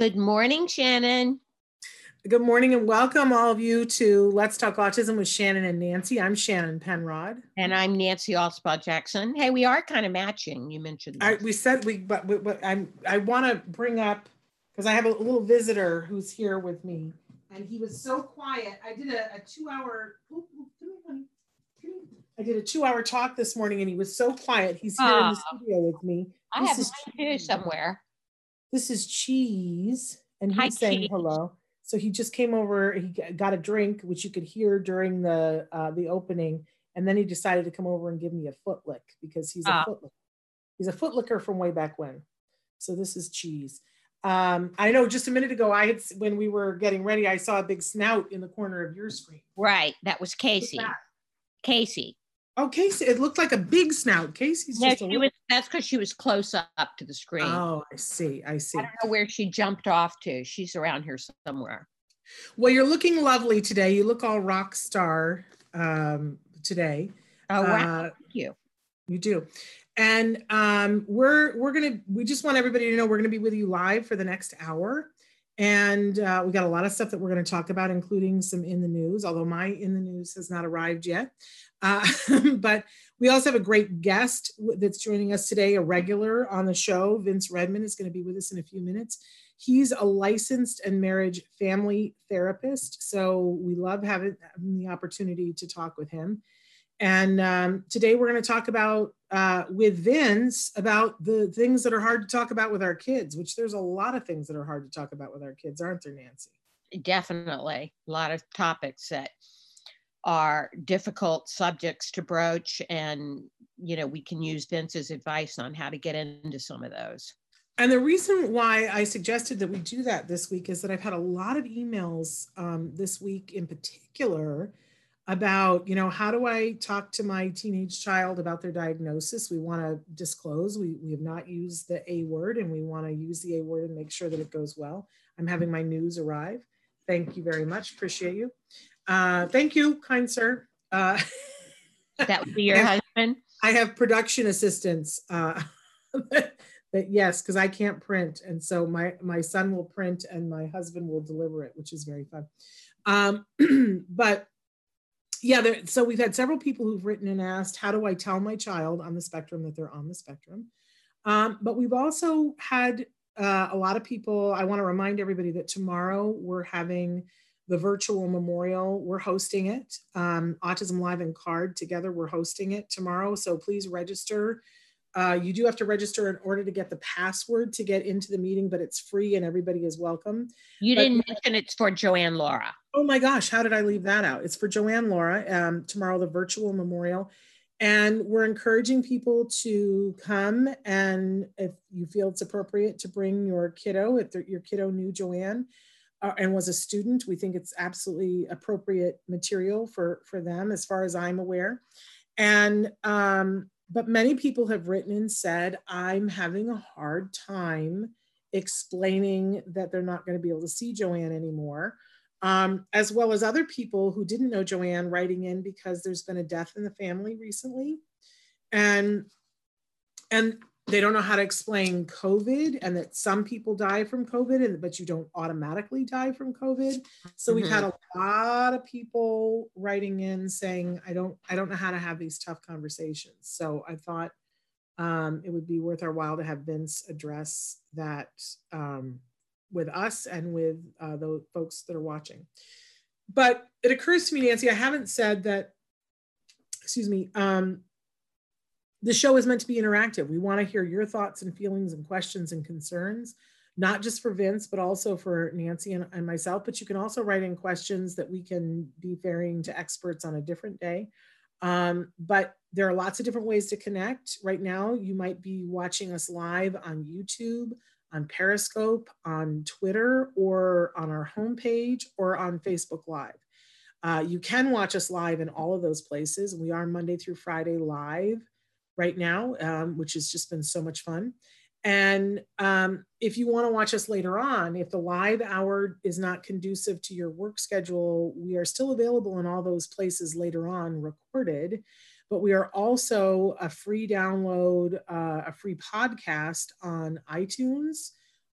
Good morning, Shannon. Good morning and welcome all of you to Let's Talk Autism with Shannon and Nancy. I'm Shannon Penrod. And I'm Nancy Alspaugh Jackson. Hey, we are kind of matching. You mentioned I, we said we, but, but, but I'm, I want to bring up because I have a little visitor who's here with me, and he was so quiet. I did a, a two-hour. ooh, ooh, come here, honey. I did a two-hour talk this morning, and he was so quiet. He's here in the Ah. studio with me. I this have is mine too somewhere. This is Cheese, and Hi, he's saying Cheese. hello. So he just came over. He got a drink, which you could hear during the uh, the opening, and then he decided to come over and give me a foot lick because he's a Ah. foot lick. He's a foot licker from way back when. So this is Cheese. Um, I know. Just a minute ago, I had when we were getting ready, I saw a big snout in the corner of your screen. Right. That was Casey. that? Casey. Oh, Casey! It looked like a big snout. Casey's No, just a little. was, that's because she was close up to the screen. Oh, I see. I see. I don't know where she jumped off to. She's around here somewhere. Well, you're looking lovely today. You look all rock star um, today. Oh, wow. Uh, Thank you. you do. And um, we're we're gonna we just want everybody to know we're gonna be with you live for the next hour. And uh, we got a lot of stuff that we're going to talk about, including some in the news, although my in the news has not arrived yet. Uh, but we also have a great guest that's joining us today, a regular on the show. Vince Redmond is going to be with us in a few minutes. He's a licensed and marriage family therapist. So we love having, the opportunity to talk with him. And um, today we're going to talk about uh, with Vince about the things that are hard to talk about with our kids, which there's a lot of things that are hard to talk about with our kids, aren't there, Nancy? Definitely. A lot of topics that are difficult subjects to broach. And, you know, we can use Vince's advice on how to get into some of those. And the reason why I suggested that we do that this week is that I've had a lot of emails um, this week in particular about, you know, how do I talk to my teenage child about their diagnosis? We want to disclose, we, we have not used the A word and we want to use the A word and make sure that it goes well. I'm having my news arrive. Thank you very much. Appreciate you. Uh, thank you, kind sir. Uh, That would be your husband? I have production assistants. Uh, that yes, because I can't print, and so my my son will print, and my husband will deliver it, which is very fun. Um, but yeah, there, so we've had several people who've written and asked, how do I tell my child on the spectrum that they're on the spectrum? Um, but we've also had uh, a lot of people. I want to remind everybody that tomorrow we're having the virtual memorial. We're hosting it. Um, Autism Live and CARD together, we're hosting it tomorrow. So please register. Uh, you do have to register in order to get the password to get into the meeting, but it's free and everybody is welcome. You But- didn't mention it's for Joanne Lara. Oh my gosh, how did I leave that out? It's for Joanne Lara, um, tomorrow, the virtual memorial. And we're encouraging people to come and if you feel it's appropriate to bring your kiddo, if your kiddo knew Joanne uh, and was a student, we think it's absolutely appropriate material for, for them as far as I'm aware. And, um, but many people have written and said, I'm having a hard time explaining that they're not going to be able to see Joanne anymore um, as well as other people who didn't know Joanne writing in because there's been a death in the family recently. And and they don't know how to explain COVID and that some people die from COVID, and but you don't automatically die from COVID. So we've had Mm-hmm. a lot of people writing in saying, I don't, I don't know how to have these tough conversations. So I thought um, it would be worth our while to have Vince address that um, with us and with uh, the folks that are watching. But it occurs to me, Nancy, I haven't said that, excuse me, um, the show is meant to be interactive. We want to hear your thoughts and feelings and questions and concerns, not just for Vince, but also for Nancy and, and myself. But you can also write in questions that we can be ferrying to experts on a different day. Um, but there are lots of different ways to connect. Right now, you might be watching us live on YouTube, on Periscope, on Twitter, or on our homepage, or on Facebook Live. Uh, you can watch us live in all of those places. We are Monday through Friday live right now, um, which has just been so much fun. And um, if you want to watch us later on, if the live hour is not conducive to your work schedule, we are still available in all those places later on, recorded. But we are also a free download, uh, a free podcast on iTunes,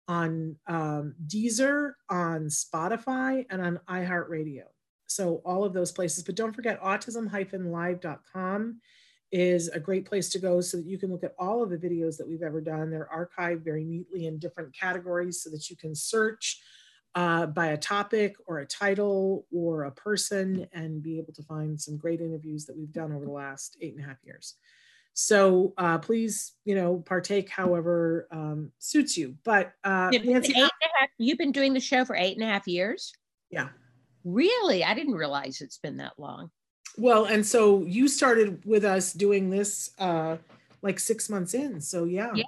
on um, Deezer, on Spotify, and on iHeartRadio. So all of those places. But don't forget autism-live.com is a great place to go so that you can look at all of the videos that we've ever done. They're archived very neatly in different categories so that you can search uh, by a topic or a title or a person and be able to find some great interviews that we've done over the last eight and a half years. So uh, please, you know, partake however um, suits you. But uh, been Nancy, eight and a half- you've been doing the show for eight and a half years? yeah. Really? I didn't realize it's been that long. Well, and so you started with us doing this uh, like six months in. So yeah, Yeah.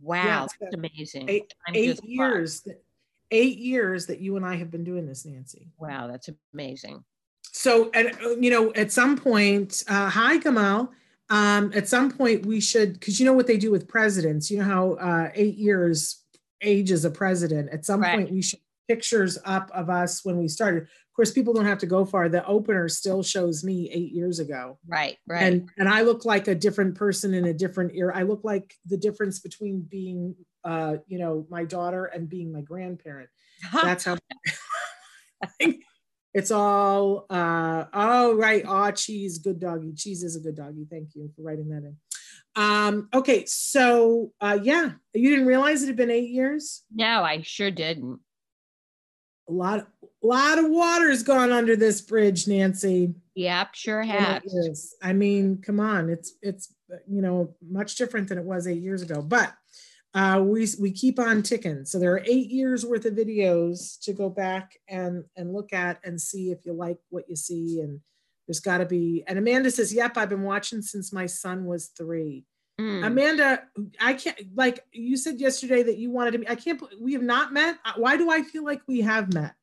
Wow, it's that's amazing. eight, eight years, that- eight years that you and I have been doing this, Nancy. Wow, that's amazing. So, and uh, you know, at some point, uh, hi Kamal. Um, at some point, we should, because you know what they do with presidents. You know how uh, eight years ages a president. At some Right. point, we should pictures up of us when we started. Of course, people don't have to go far. The opener still shows me eight years ago. Right, right. and and I look like a different person in a different era. I look like the difference between being, uh, you know, my daughter and being my grandparent. That's how. it's all. Uh, oh right, aw cheese, good doggy. Cheese is a good doggy. Thank you for writing that in. Um, okay, so uh, yeah, you didn't realize it had been eight years. no, I sure didn't. A lot, a lot of water's gone under this bridge, Nancy. Yep, sure has. I mean, come on, it's it's you know much different than it was eight years ago, but uh, we we keep on ticking. So there are eight years worth of videos to go back and and look at and see if you like what you see. And there's got to be. And Amanda says, "Yep, I've been watching since my son was three. Mm. Amanda, I can't like you said yesterday that you wanted to be. I can't. We have not met. Why do I feel like we have met?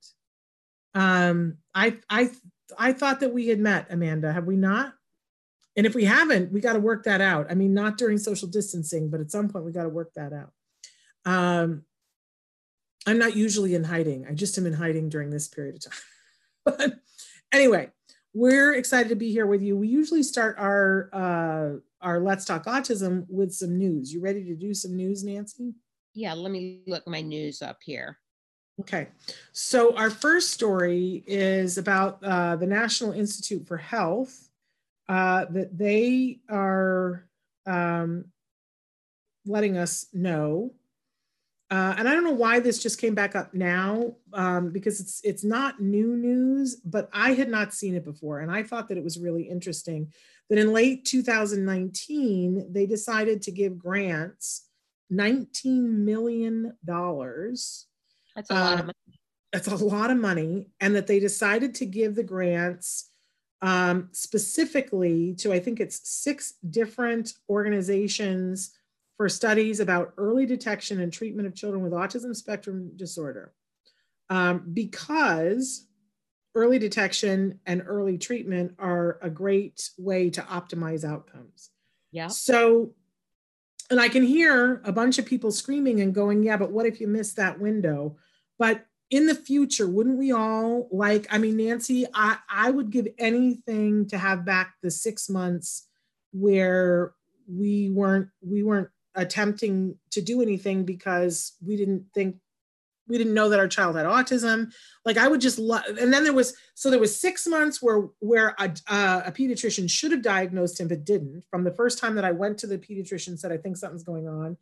Um, I I I thought that we had met, Amanda. Have we not? And if we haven't, we got to work that out. I mean, not during social distancing, but at some point we got to work that out. Um, I'm not usually in hiding. I just am in hiding during this period of time. but anyway, we're excited to be here with you. We usually start our uh, our Let's Talk Autism with some news. You ready to do some news, Nancy? Yeah, let me look my news up here. Okay, so our first story is about uh, the National Institute for Health, uh, that they are um, letting us know. Uh, and I don't know why this just came back up now, um, because it's it's not new news, but I had not seen it before, and I thought that it was really interesting that in late 2019 they decided to give grants, 19 million dollars That's a lot Uh, of money. that's a lot of money and that they decided to give the grants um, specifically to i think it's six different organizations for studies about early detection and treatment of children with autism spectrum disorder um, because early detection and early treatment are a great way to optimize outcomes Yeah. so, and I can hear a bunch of people screaming and going, yeah, but what if you miss that window? But in the future, wouldn't we all like, I mean, Nancy, I, I would give anything to have back the six months where we weren't, we weren't attempting to do anything because we didn't think we didn't know that our child had autism. Like i would just love and then there was so there was six months where where a, uh, a pediatrician should have diagnosed him but didn't. From the first time that i went to the pediatrician said i think something's going on.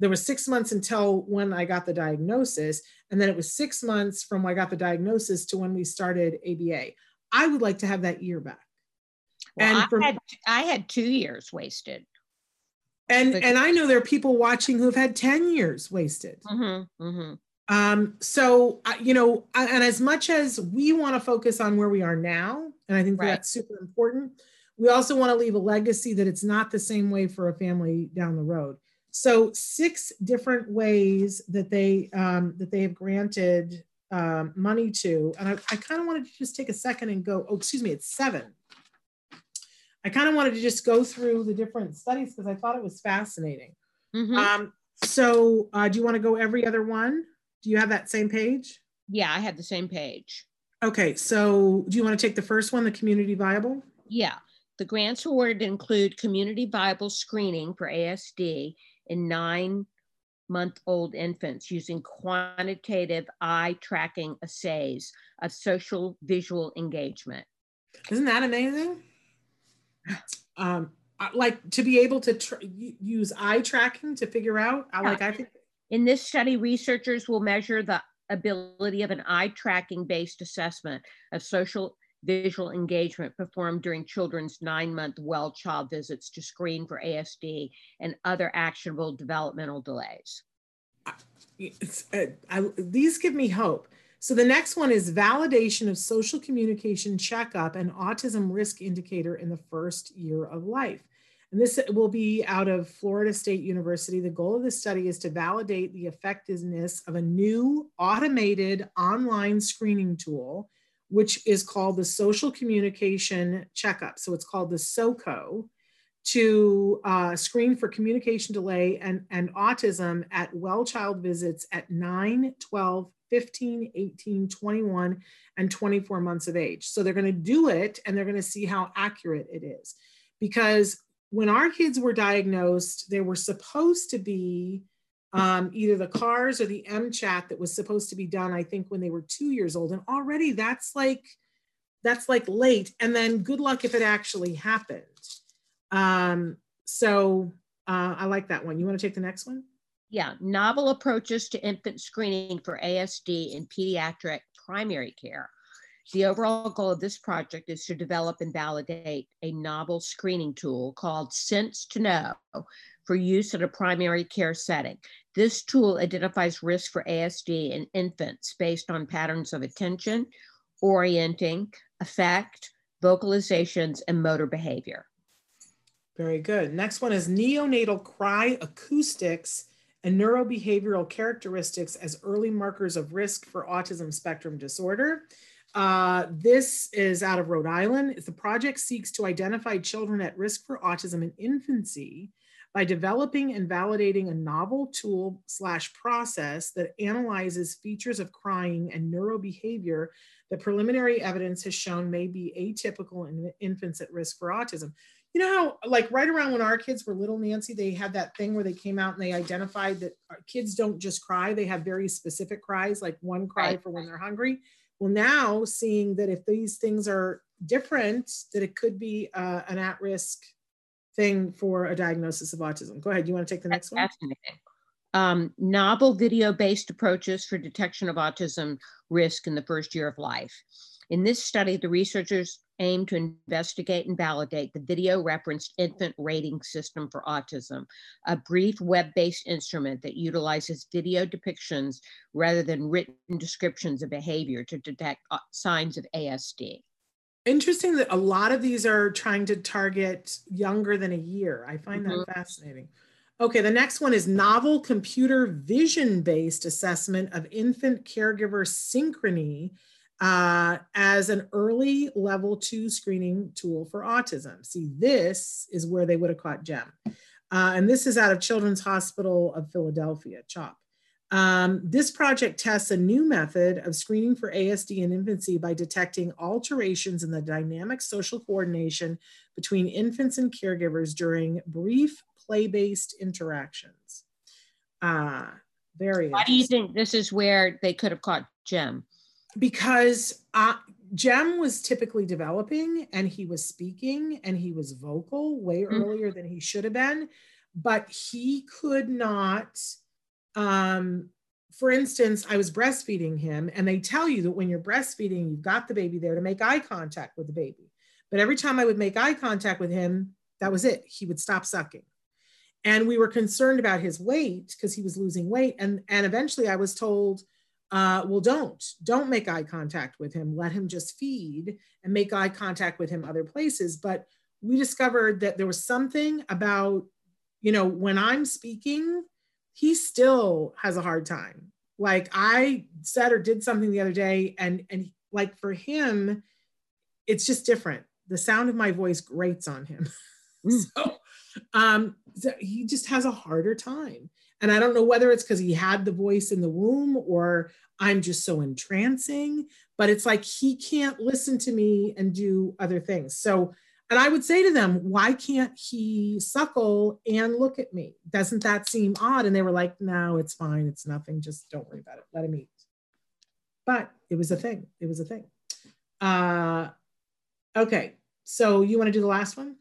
There was six months until when i got the diagnosis and then it was six months from when i got the diagnosis to when we started aba i would like to have that year back. Well, and I, had, I had two years wasted. And but, and i know there are people watching who've had 10 years wasted. Mm-hmm, mm-hmm. Um, so, you know, and as much as we want to focus on where we are now, and I think right. that's super important, we also want to leave a legacy that it's not the same way for a family down the road. So, six different ways that they um, that they have granted um, money to, and I, I kind of wanted to just take a second and go. Oh, excuse me, it's seven. I kind of wanted to just go through the different studies because I thought it was fascinating. Mm-hmm. Um, so, uh, do you want to go every other one? Do you have that same page? Yeah, I have the same page. Okay, so do you want to take the first one, the community viable? Yeah, the grants awarded include community viable screening for ASD in nine month old infants using quantitative eye tracking assays of social visual engagement. Isn't that amazing? Um, like to be able to use eye tracking to figure out, I like, I think in this study, researchers will measure the ability of an eye tracking based assessment of social visual engagement performed during children's nine month well child visits to screen for ASD and other actionable developmental delays. Uh, I, these give me hope. So the next one is validation of social communication checkup and autism risk indicator in the first year of life. And this will be out of Florida State University. The goal of the study is to validate the effectiveness of a new automated online screening tool, which is called the Social Communication Checkup. So it's called the SOCO to uh, screen for communication delay and, and autism at well child visits at 9, 12, 15, 18, 21, and 24 months of age. So they're going to do it and they're going to see how accurate it is. Because when our kids were diagnosed, they were supposed to be um, either the CARS or the MCHAT that was supposed to be done, I think, when they were two years old. And already that's like, that's like late. And then good luck if it actually happened. Um, so uh, I like that one. You want to take the next one? Yeah, novel approaches to infant screening for ASD in pediatric primary care. The overall goal of this project is to develop and validate a novel screening tool called Sense to Know for use in a primary care setting. This tool identifies risk for ASD in infants based on patterns of attention, orienting, affect, vocalizations, and motor behavior. Very good. Next one is neonatal cry acoustics and neurobehavioral characteristics as early markers of risk for autism spectrum disorder. Uh, this is out of Rhode Island. The project seeks to identify children at risk for autism in infancy by developing and validating a novel tool slash process that analyzes features of crying and neurobehavior that preliminary evidence has shown may be atypical in infants at risk for autism. You know how, like, right around when our kids were little, Nancy, they had that thing where they came out and they identified that kids don't just cry, they have very specific cries, like one cry right. for when they're hungry. Well, now seeing that if these things are different, that it could be uh, an at risk thing for a diagnosis of autism. Go ahead. You want to take the next one? Um, novel video based approaches for detection of autism risk in the first year of life. In this study, the researchers aim to investigate and validate the video referenced infant rating system for autism, a brief web based instrument that utilizes video depictions rather than written descriptions of behavior to detect uh, signs of ASD. Interesting that a lot of these are trying to target younger than a year. I find mm-hmm. that fascinating. Okay, the next one is novel computer vision based assessment of infant caregiver synchrony uh, as an early level two screening tool for autism. See, this is where they would have caught Jem. Uh, and this is out of Children's Hospital of Philadelphia, CHOP. Um, this project tests a new method of screening for ASD in infancy by detecting alterations in the dynamic social coordination between infants and caregivers during brief play-based interactions. Uh, very. Why do you think this is where they could have caught Jem? Because uh, Jem was typically developing and he was speaking and he was vocal way mm-hmm. earlier than he should have been, but he could not. Um, for instance, I was breastfeeding him, and they tell you that when you're breastfeeding, you've got the baby there to make eye contact with the baby. But every time I would make eye contact with him, that was it. He would stop sucking. And we were concerned about his weight because he was losing weight. And, and eventually I was told, uh, well, don't, don't make eye contact with him. Let him just feed and make eye contact with him other places. But we discovered that there was something about, you know, when I'm speaking, he still has a hard time. Like I said or did something the other day, and and like for him, it's just different. The sound of my voice grates on him. Mm. so um so he just has a harder time. And I don't know whether it's because he had the voice in the womb or I'm just so entrancing, but it's like he can't listen to me and do other things. So, and I would say to them, why can't he suckle and look at me? Doesn't that seem odd? And they were like, no, it's fine. It's nothing. Just don't worry about it. Let him eat. But it was a thing. It was a thing. Uh, okay. So you want to do the last one?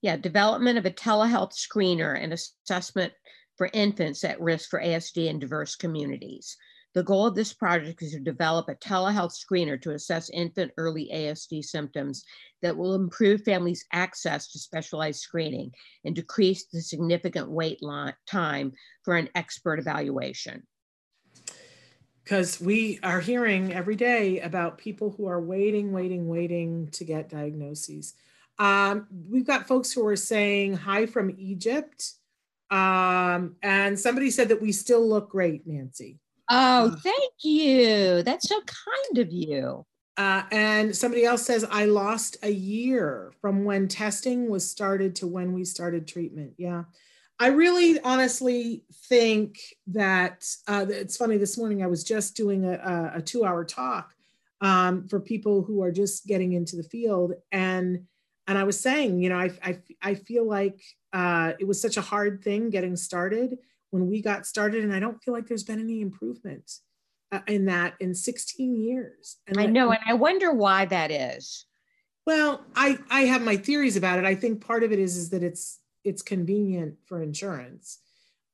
Yeah, development of a telehealth screener and assessment for infants at risk for ASD in diverse communities. The goal of this project is to develop a telehealth screener to assess infant early ASD symptoms that will improve families' access to specialized screening and decrease the significant wait time for an expert evaluation. Because we are hearing every day about people who are waiting, waiting, waiting to get diagnoses. Um, we've got folks who are saying hi from Egypt. Um, and somebody said that we still look great, Nancy. Oh, uh, thank you. That's so kind of you. Uh, and somebody else says, I lost a year from when testing was started to when we started treatment. Yeah. I really honestly think that uh, it's funny. This morning I was just doing a, a two hour talk um, for people who are just getting into the field. And and I was saying, you know, I, I, I feel like uh, it was such a hard thing getting started when we got started, and I don't feel like there's been any improvement uh, in that in 16 years. And I know, and I wonder why that is. Well, I I have my theories about it. I think part of it is is that it's it's convenient for insurance.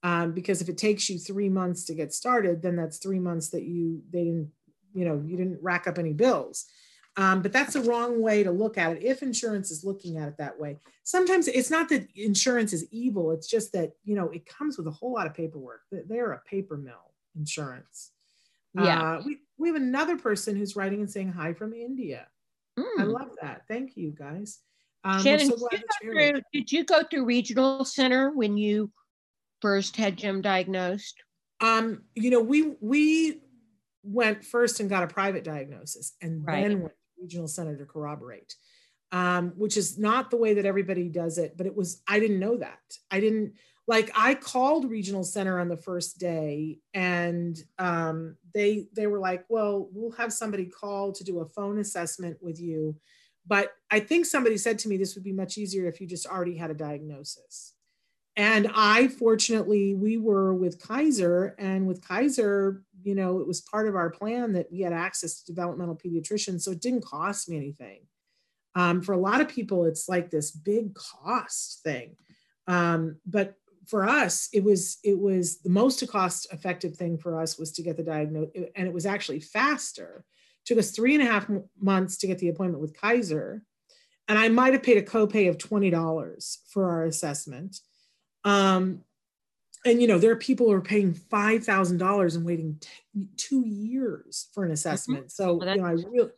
Um, because if it takes you three months to get started, then that's three months that you they didn't, you know, you didn't rack up any bills. Um, but that's the wrong way to look at it if insurance is looking at it that way. Sometimes it's not that insurance is evil, it's just that, you know, it comes with a whole lot of paperwork. They're a paper mill, insurance. Yeah. Uh, we, we have another person who's writing and saying hi from India. Mm. I love that. Thank you guys. Um, Shannon, so did, you through, did you go through regional center when you first had Jem diagnosed? Um, you know, we we went first and got a private diagnosis and right. then went regional center to corroborate, um, which is not the way that everybody does it. But it was, I didn't know that. I didn't, like, I called regional center on the first day and um, they, they were like, well, we'll have somebody call to do a phone assessment with you. But I think somebody said to me this would be much easier if you just already had a diagnosis. And I fortunately, we were with Kaiser, and with Kaiser, you know, it was part of our plan that we had access to developmental pediatricians. So it didn't cost me anything. Um, for a lot of people, it's like this big cost thing. Um, but for us, it was it was the most cost effective thing for us was to get the diagnosis, and it was actually faster. It took us three and a half months to get the appointment with Kaiser, and I might have paid a copay of twenty dollars for our assessment. Um, and you know there are people who are paying five thousand dollars and waiting t- two years for an mm-hmm. assessment. Mm-hmm. So well, you know, I really,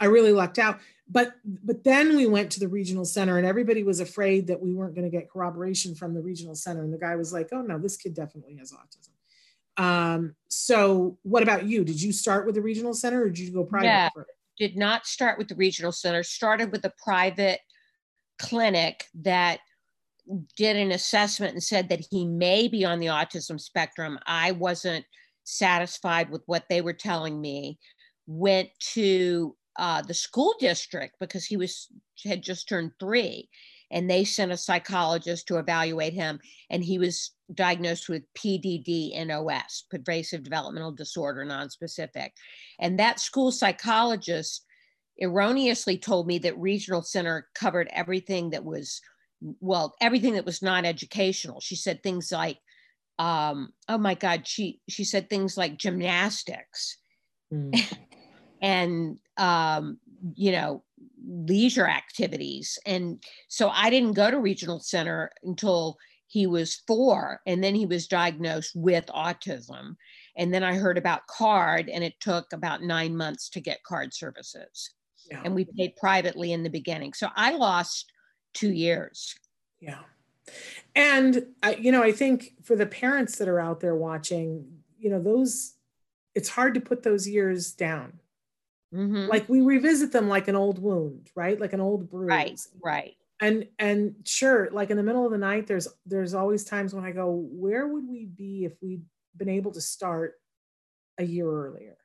I really lucked out. But but then we went to the regional center, and everybody was afraid that we weren't going to get corroboration from the regional center. And the guy was like, "Oh no, this kid definitely has autism." Um, so what about you? Did you start with the regional center, or did you go private? Yeah, first? did not start with the regional center. Started with a private clinic that did an assessment and said that he may be on the autism spectrum. I wasn't satisfied with what they were telling me. Went to uh, the school district because he was had just turned three, and they sent a psychologist to evaluate him and he was diagnosed with PDD-NOS, pervasive developmental disorder nonspecific. And that school psychologist erroneously told me that regional center covered everything that was well everything that was not educational she said things like um, oh my god she she said things like gymnastics. Mm. and um, you know leisure activities. And so i didn't go to regional center until he was four and then he was diagnosed with autism. And then i heard about CARD and it took about nine months to get CARD services. Yeah. and we paid privately in the beginning. So i lost two years. Yeah. And uh, you know i think for the parents that are out there watching you know those it's hard to put those years down. Mm-hmm. like we revisit them like an old wound right? Like an old bruise. Right right. And and sure like in the middle of the night there's there's always times when i go where would we be if we'd been able to start a year earlier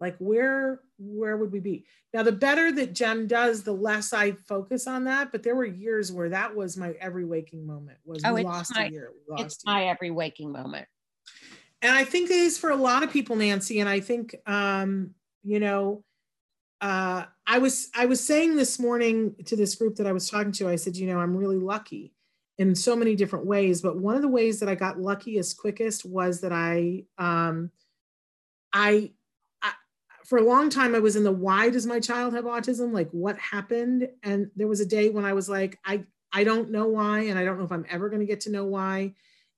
like where where would we be? Now the better that jem does the less i focus on that but there were years where that was my every waking moment was oh, we lost my, a year lost it's my every waking moment. And i think it is for a lot of people nancy and i think um you know uh i was i was saying this morning to this group that i was talking to i said you know i'm really lucky in so many different ways but one of the ways that i got luckiest quickest was that i um i for a long time i was in the why does my child have autism? Like what happened? And there was a day when i was like i i don't know why and i don't know if i'm ever going to get to know why.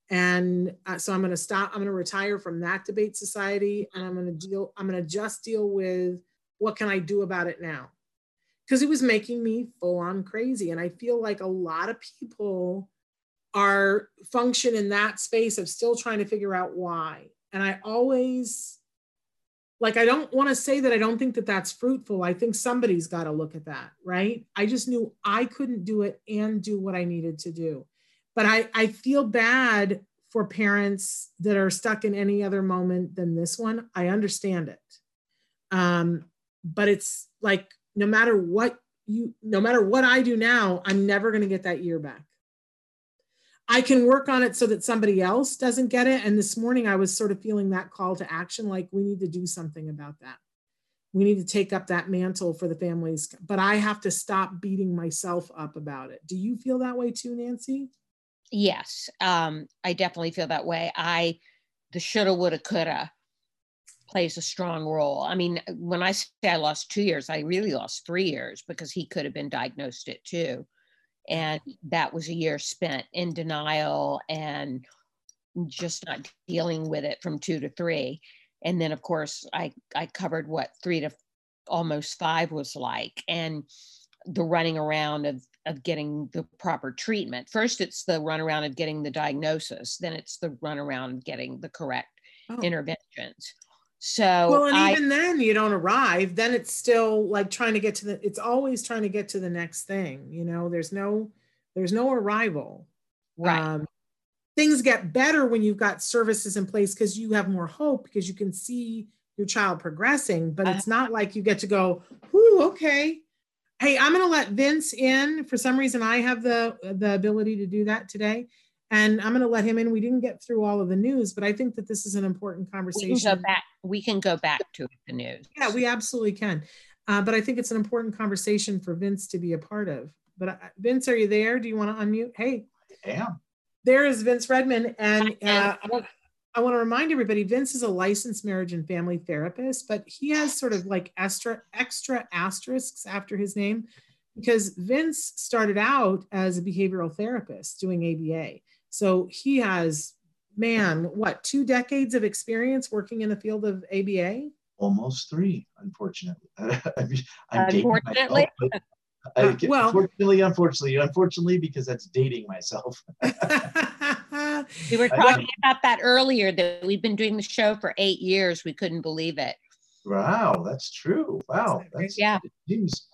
And uh, so i'm going to stop i'm going to retire from that debate society and i'm going to deal i'm going to just deal with what can i do about it now? Because it was making me full on crazy and i feel like a lot of people are function in that space of still trying to figure out why. And i always like i don't want to say that i don't think that that's fruitful. I think somebody's got to look at that right? I just knew i couldn't do it and do what i needed to do. But i i feel bad for parents that are stuck in any other moment than this one. I understand it. Um but it's like no matter what you no matter what i do now i'm never going to get that year back I can work on it so that somebody else doesn't get it. And this morning I was sort of feeling that call to action like we need to do something about that. We need to take up that mantle for the families, but I have to stop beating myself up about it. Do you feel that way too, Nancy? Yes, um, I definitely feel that way. I, the shoulda, woulda, coulda plays a strong role. I mean, when I say I lost two years, I really lost three years because he could have been diagnosed it too and that was a year spent in denial and just not dealing with it from two to three. And then of course i i covered what three to almost five was like and the running around of of getting the proper treatment. First it's the run around of getting the diagnosis. Then it's the run around of getting the correct oh. interventions so well, and I, even then you don't arrive. Then it's still like trying to get to the. It's always trying to get to the next thing. You know, there's no, there's no arrival. Right. Um, things get better when you've got services in place because you have more hope because you can see your child progressing. But it's not like you get to go, "Whoo, okay." Hey, I'm going to let Vince in. For some reason, I have the the ability to do that today and I'm going to let him in. We didn't get through all of the news, but I think that this is an important conversation. We can go back, we can go back to the news. Yeah, we absolutely can. Uh, but I think it's an important conversation for Vince to be a part of. But uh, Vince, are you there? Do you want to unmute? Hey, yeah. There is Vince Redmond, and uh, I want I want to remind everybody, Vince is a licensed marriage and family therapist, but he has sort of like extra extra asterisks after his name because Vince started out as a behavioral therapist doing ABA. So he has, man, what, two decades of experience working in the field of ABA? Almost three, unfortunately. I'm unfortunately. Myself, I, well, unfortunately, unfortunately, unfortunately, because that's dating myself. we were talking about that earlier that we've been doing the show for eight years. We couldn't believe it. Wow, that's true. Wow, that's yeah. It seems,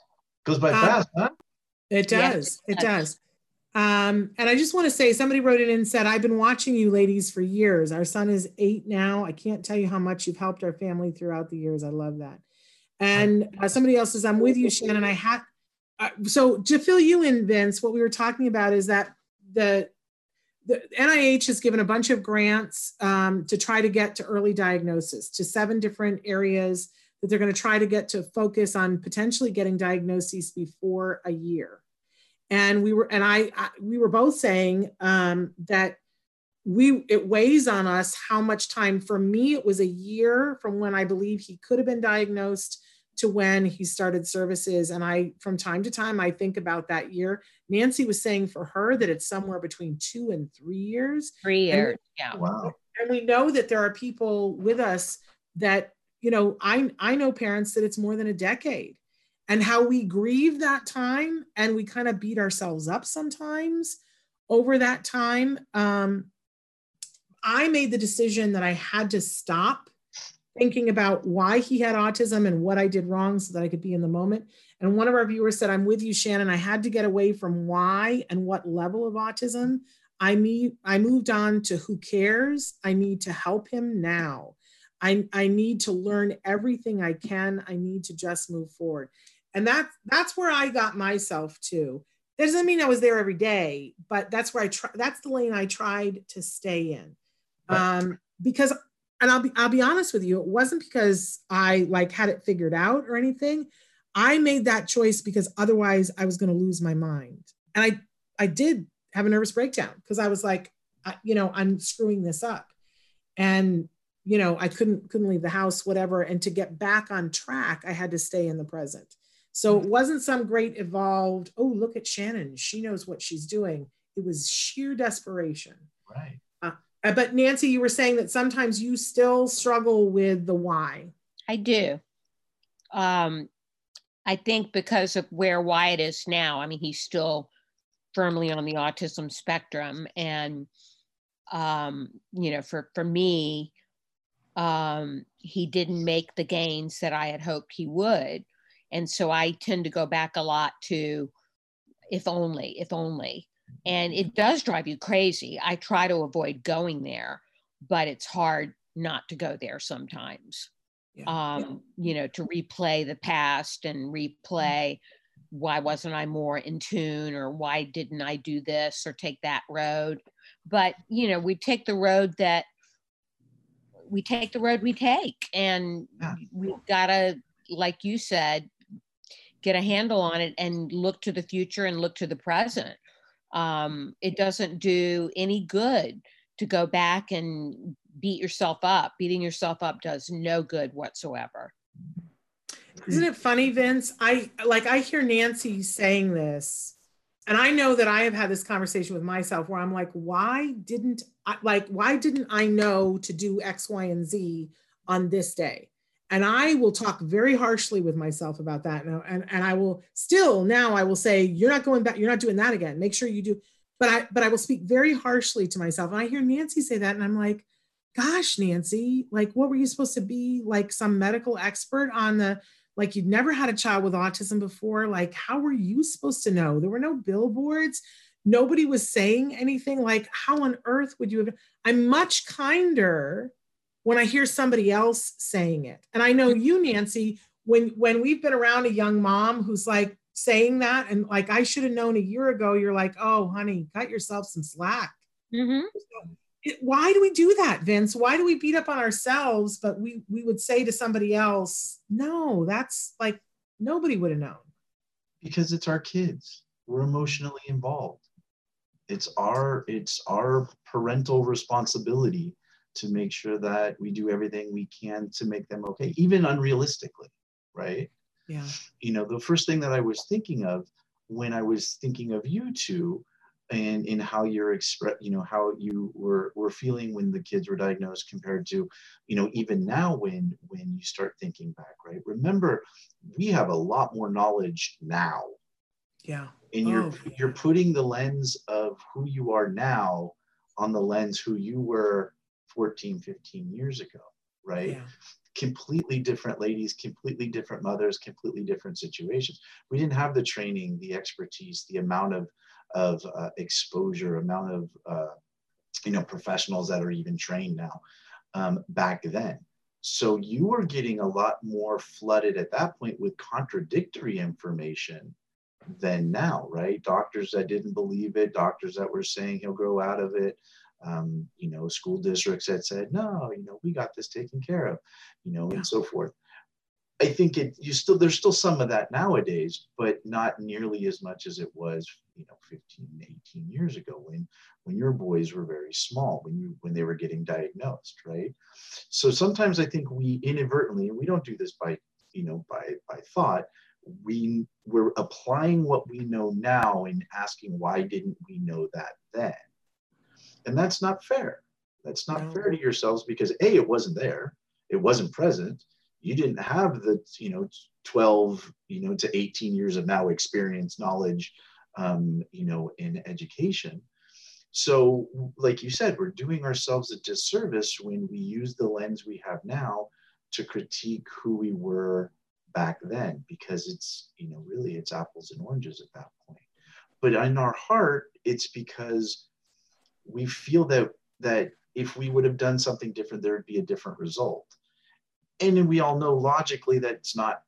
goes by um, fast, huh? It does. Yes, it, it does. does. Um, and I just want to say, somebody wrote it in and said, I've been watching you ladies for years. Our son is eight now. I can't tell you how much you've helped our family throughout the years. I love that. And uh, somebody else says, I'm with you, Shannon. I had uh, so to fill you in, Vince, what we were talking about is that the the NIH has given a bunch of grants um, to try to get to early diagnosis to seven different areas that they're going to try to get to focus on potentially getting diagnoses before a year. And we were, and I, I we were both saying um, that we it weighs on us how much time. For me, it was a year from when I believe he could have been diagnosed to when he started services. And I, from time to time, I think about that year. Nancy was saying for her that it's somewhere between two and three years. Three years, and, yeah. Wow. And we know that there are people with us that, you know, I, I know parents that it's more than a decade and how we grieve that time and we kind of beat ourselves up sometimes over that time. Um, I made the decision that I had to stop thinking about why he had autism and what I did wrong so that I could be in the moment. And one of our viewers said, I'm with you, Shannon. I had to get away from why and what level of autism. I mean, I moved on to who cares. I need to help him now. I, I need to learn everything I can. I need to just move forward. And that's that's where I got myself to. That doesn't mean I was there every day, but that's where I try that's the lane I tried to stay in. Um, because and I'll be I'll be honest with you, it wasn't because I like had it figured out or anything. I made that choice because otherwise I was going to lose my mind. And I I did have a nervous breakdown because I was like, I, you know, I'm screwing this up. And you know, I couldn't couldn't leave the house whatever and to get back on track, I had to stay in the present. So it wasn't some great evolved, oh, look at Shannon, she knows what she's doing. It was sheer desperation. Right. Uh, but Nancy, you were saying that sometimes you still struggle with the why. I do. Um, I think because of where Wyatt is now, I mean, he's still firmly on the autism spectrum. And, um, you know, for, for me, um, he didn't make the gains that I had hoped he would. And so I tend to go back a lot to if only, if only and it does drive you crazy. I try to avoid going there, but it's hard not to go there sometimes. Yeah. Um, you know, to replay the past and replay why wasn't I more in tune or why didn't I do this or take that road. But, you know, we take the road that we take the road we take and yeah. we've got to like you said get a handle on it and look to the future and look to the present um, it doesn't do any good to go back and beat yourself up. Beating yourself up does no good whatsoever. Isn't it funny, Vince? I like I hear Nancy saying this, and I know that I have had this conversation with myself where I'm like, why didn't I like why didn't I know to do X, Y, and Z on this day? And I will talk very harshly with myself about that. And, and, and I will still now I will say, you're not going back, you're not doing that again. Make sure you do. But I but I will speak very harshly to myself. And I hear Nancy say that, and I'm like, gosh, Nancy, like what were you supposed to be like some medical expert on the like you'd never had a child with autism before? Like, how were you supposed to know? There were no billboards. Nobody was saying anything. Like, how on earth would you have? I'm much kinder when I hear somebody else saying it. And I know you, Nancy, when when we've been around a young mom who's like saying that, and like I should have known a year ago, you're like, oh, honey, cut yourself some slack. Mm-hmm. It, why do we do that, Vince? Why do we beat up on ourselves? But we we would say to somebody else, no, that's like nobody would have known. Because it's our kids. We're emotionally involved. It's our it's our parental responsibility to make sure that we do everything we can to make them okay, even unrealistically, right? Yeah. You know, the first thing that I was thinking of when I was thinking of you two and in how you're express you know how you were were feeling when the kids were diagnosed compared to you know even now when when you start thinking back right remember we have a lot more knowledge now yeah and you're oh, you're putting the lens of who you are now on the lens who you were 14, 15 years ago, right? Yeah. Completely different ladies, completely different mothers, completely different situations. We didn't have the training, the expertise, the amount of, of uh, exposure, amount of, uh, you know, professionals that are even trained now um, back then. So you were getting a lot more flooded at that point with contradictory information than now, right? Doctors that didn't believe it, doctors that were saying he'll grow out of it, um, you know, school districts that said, no, you know, we got this taken care of, you know, and so forth. I think it you still there's still some of that nowadays, but not nearly as much as it was, you know, 15, 18 years ago when when your boys were very small, when you when they were getting diagnosed, right? So sometimes I think we inadvertently, and we don't do this by, you know, by by thought, we we're applying what we know now and asking why didn't we know that then? And that's not fair. That's not no. fair to yourselves because A, it wasn't there, it wasn't present you didn't have the you know 12 you know to 18 years of now experience knowledge um, you know in education so like you said we're doing ourselves a disservice when we use the lens we have now to critique who we were back then because it's you know really it's apples and oranges at that point but in our heart it's because we feel that that if we would have done something different there would be a different result. And we all know logically that it's not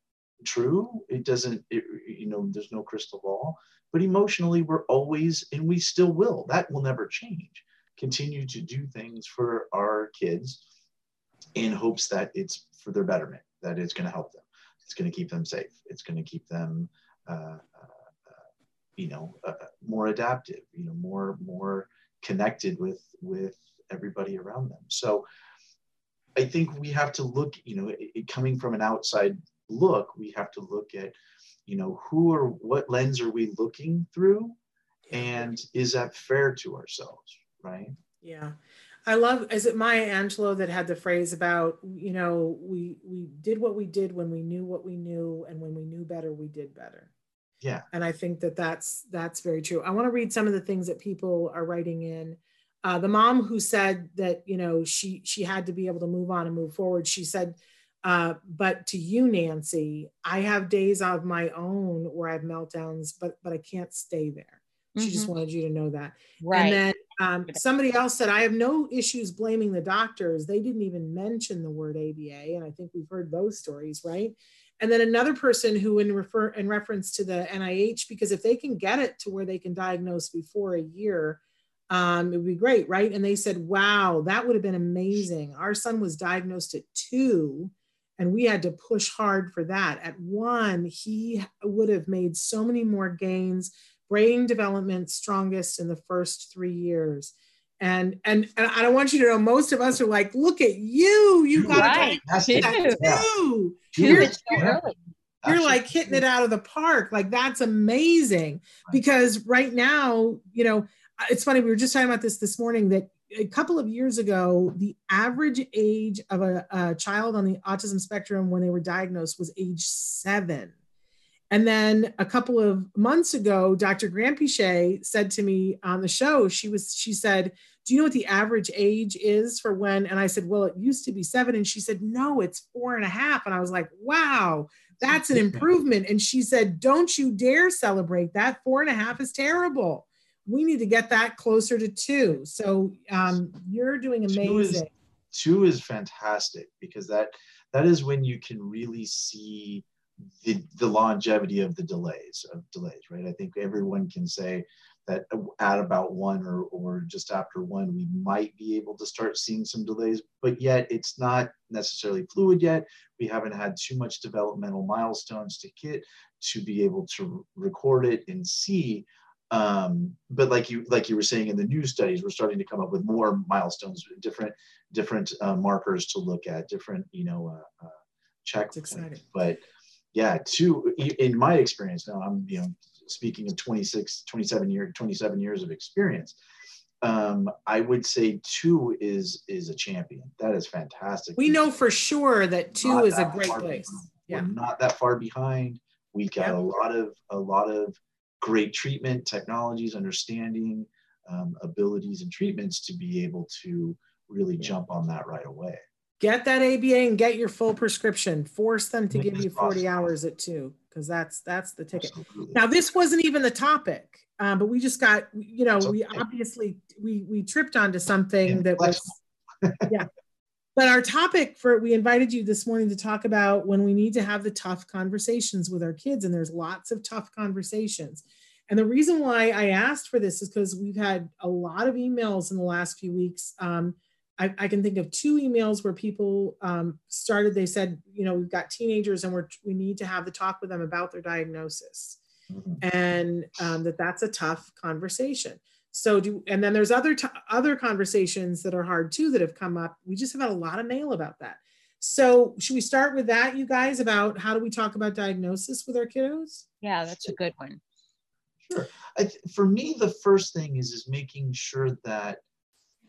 true. It doesn't it, you know there's no crystal ball. But emotionally we're always and we still will. That will never change. Continue to do things for our kids in hopes that it's for their betterment that it's going to help them. It's going to keep them safe. It's going to keep them uh, uh, you know uh, more adaptive you know more more connected with with everybody around them so I think we have to look, you know, it, it, coming from an outside look, we have to look at, you know, who or what lens are we looking through, and is that fair to ourselves, right? Yeah. I love is it Maya Angelou that had the phrase about you know we we did what we did when we knew what we knew and when we knew better we did better. Yeah. And I think that that's that's very true. I want to read some of the things that people are writing in. Uh, the mom who said that you know she she had to be able to move on and move forward she said uh, but to you nancy i have days of my own where i have meltdowns but but i can't stay there. She mm-hmm. just wanted you to know that. Right. and then um, somebody else said i have no issues blaming the doctors. They didn't even mention the word aba and i think we've heard those stories right and then another person who in refer in reference to the nih because if they can get it to where they can diagnose before a year um, it would be great, right? And they said, wow, that would have been amazing. Our son was diagnosed at two, and we had to push hard for that. At one, he would have made so many more gains, brain development strongest in the first three years. And, and and I want you to know most of us are like, look at you, you got right. that too. You're, you're, you're like hitting it out of the park. Like that's amazing. Because right now, you know, it's funny, we were just talking about this this morning that a couple of years ago, the average age of a, a, child on the autism spectrum when they were diagnosed was age seven. And then a couple of months ago, Dr. Granpeesheh said to me on the show, she was, she said, Do you know what the average age is for when? And I said, Well, it used to be seven. And she said, No, it's four and a half. And I was like, Wow, that's an improvement. And she said, Don't you dare celebrate that. Four and a half is terrible we need to get that closer to two. So um, you're doing amazing. Two is, two is fantastic because that that is when you can really see the, the longevity of the delays of delays, right? I think everyone can say that at about one or, or just after one, we might be able to start seeing some delays, but yet it's not necessarily fluid yet. We haven't had too much developmental milestones to get to be able to record it and see um, but like you like you were saying in the new studies, we're starting to come up with more milestones, different different uh, markers to look at, different you know uh, uh, check. Exciting. But yeah, two in my experience now, I'm you know speaking of 26, 27 years, 27 years of experience. Um, I would say two is is a champion. That is fantastic. We know for sure that two not is a great place. Behind. Yeah, We're not that far behind. We got yep. a lot of a lot of great treatment technologies, understanding, um, abilities, and treatments to be able to really yeah. jump on that right away. Get that ABA and get your full prescription. Force them to give you 40 hours at two, because that's that's the ticket. Absolutely. Now, this wasn't even the topic, um, but we just got, you know, okay. we obviously we we tripped onto something that was yeah. but our topic for we invited you this morning to talk about when we need to have the tough conversations with our kids, and there's lots of tough conversations. And the reason why I asked for this is because we've had a lot of emails in the last few weeks. Um, I, I, can think of two emails where people um, started. They said, you know, we've got teenagers and we're we need to have the talk with them about their diagnosis, mm-hmm. and um, that that's a tough conversation. So do and then there's other t- other conversations that are hard too that have come up. We just have had a lot of mail about that. So should we start with that, you guys, about how do we talk about diagnosis with our kiddos? Yeah, that's a good one. Sure. Th- for me, the first thing is is making sure that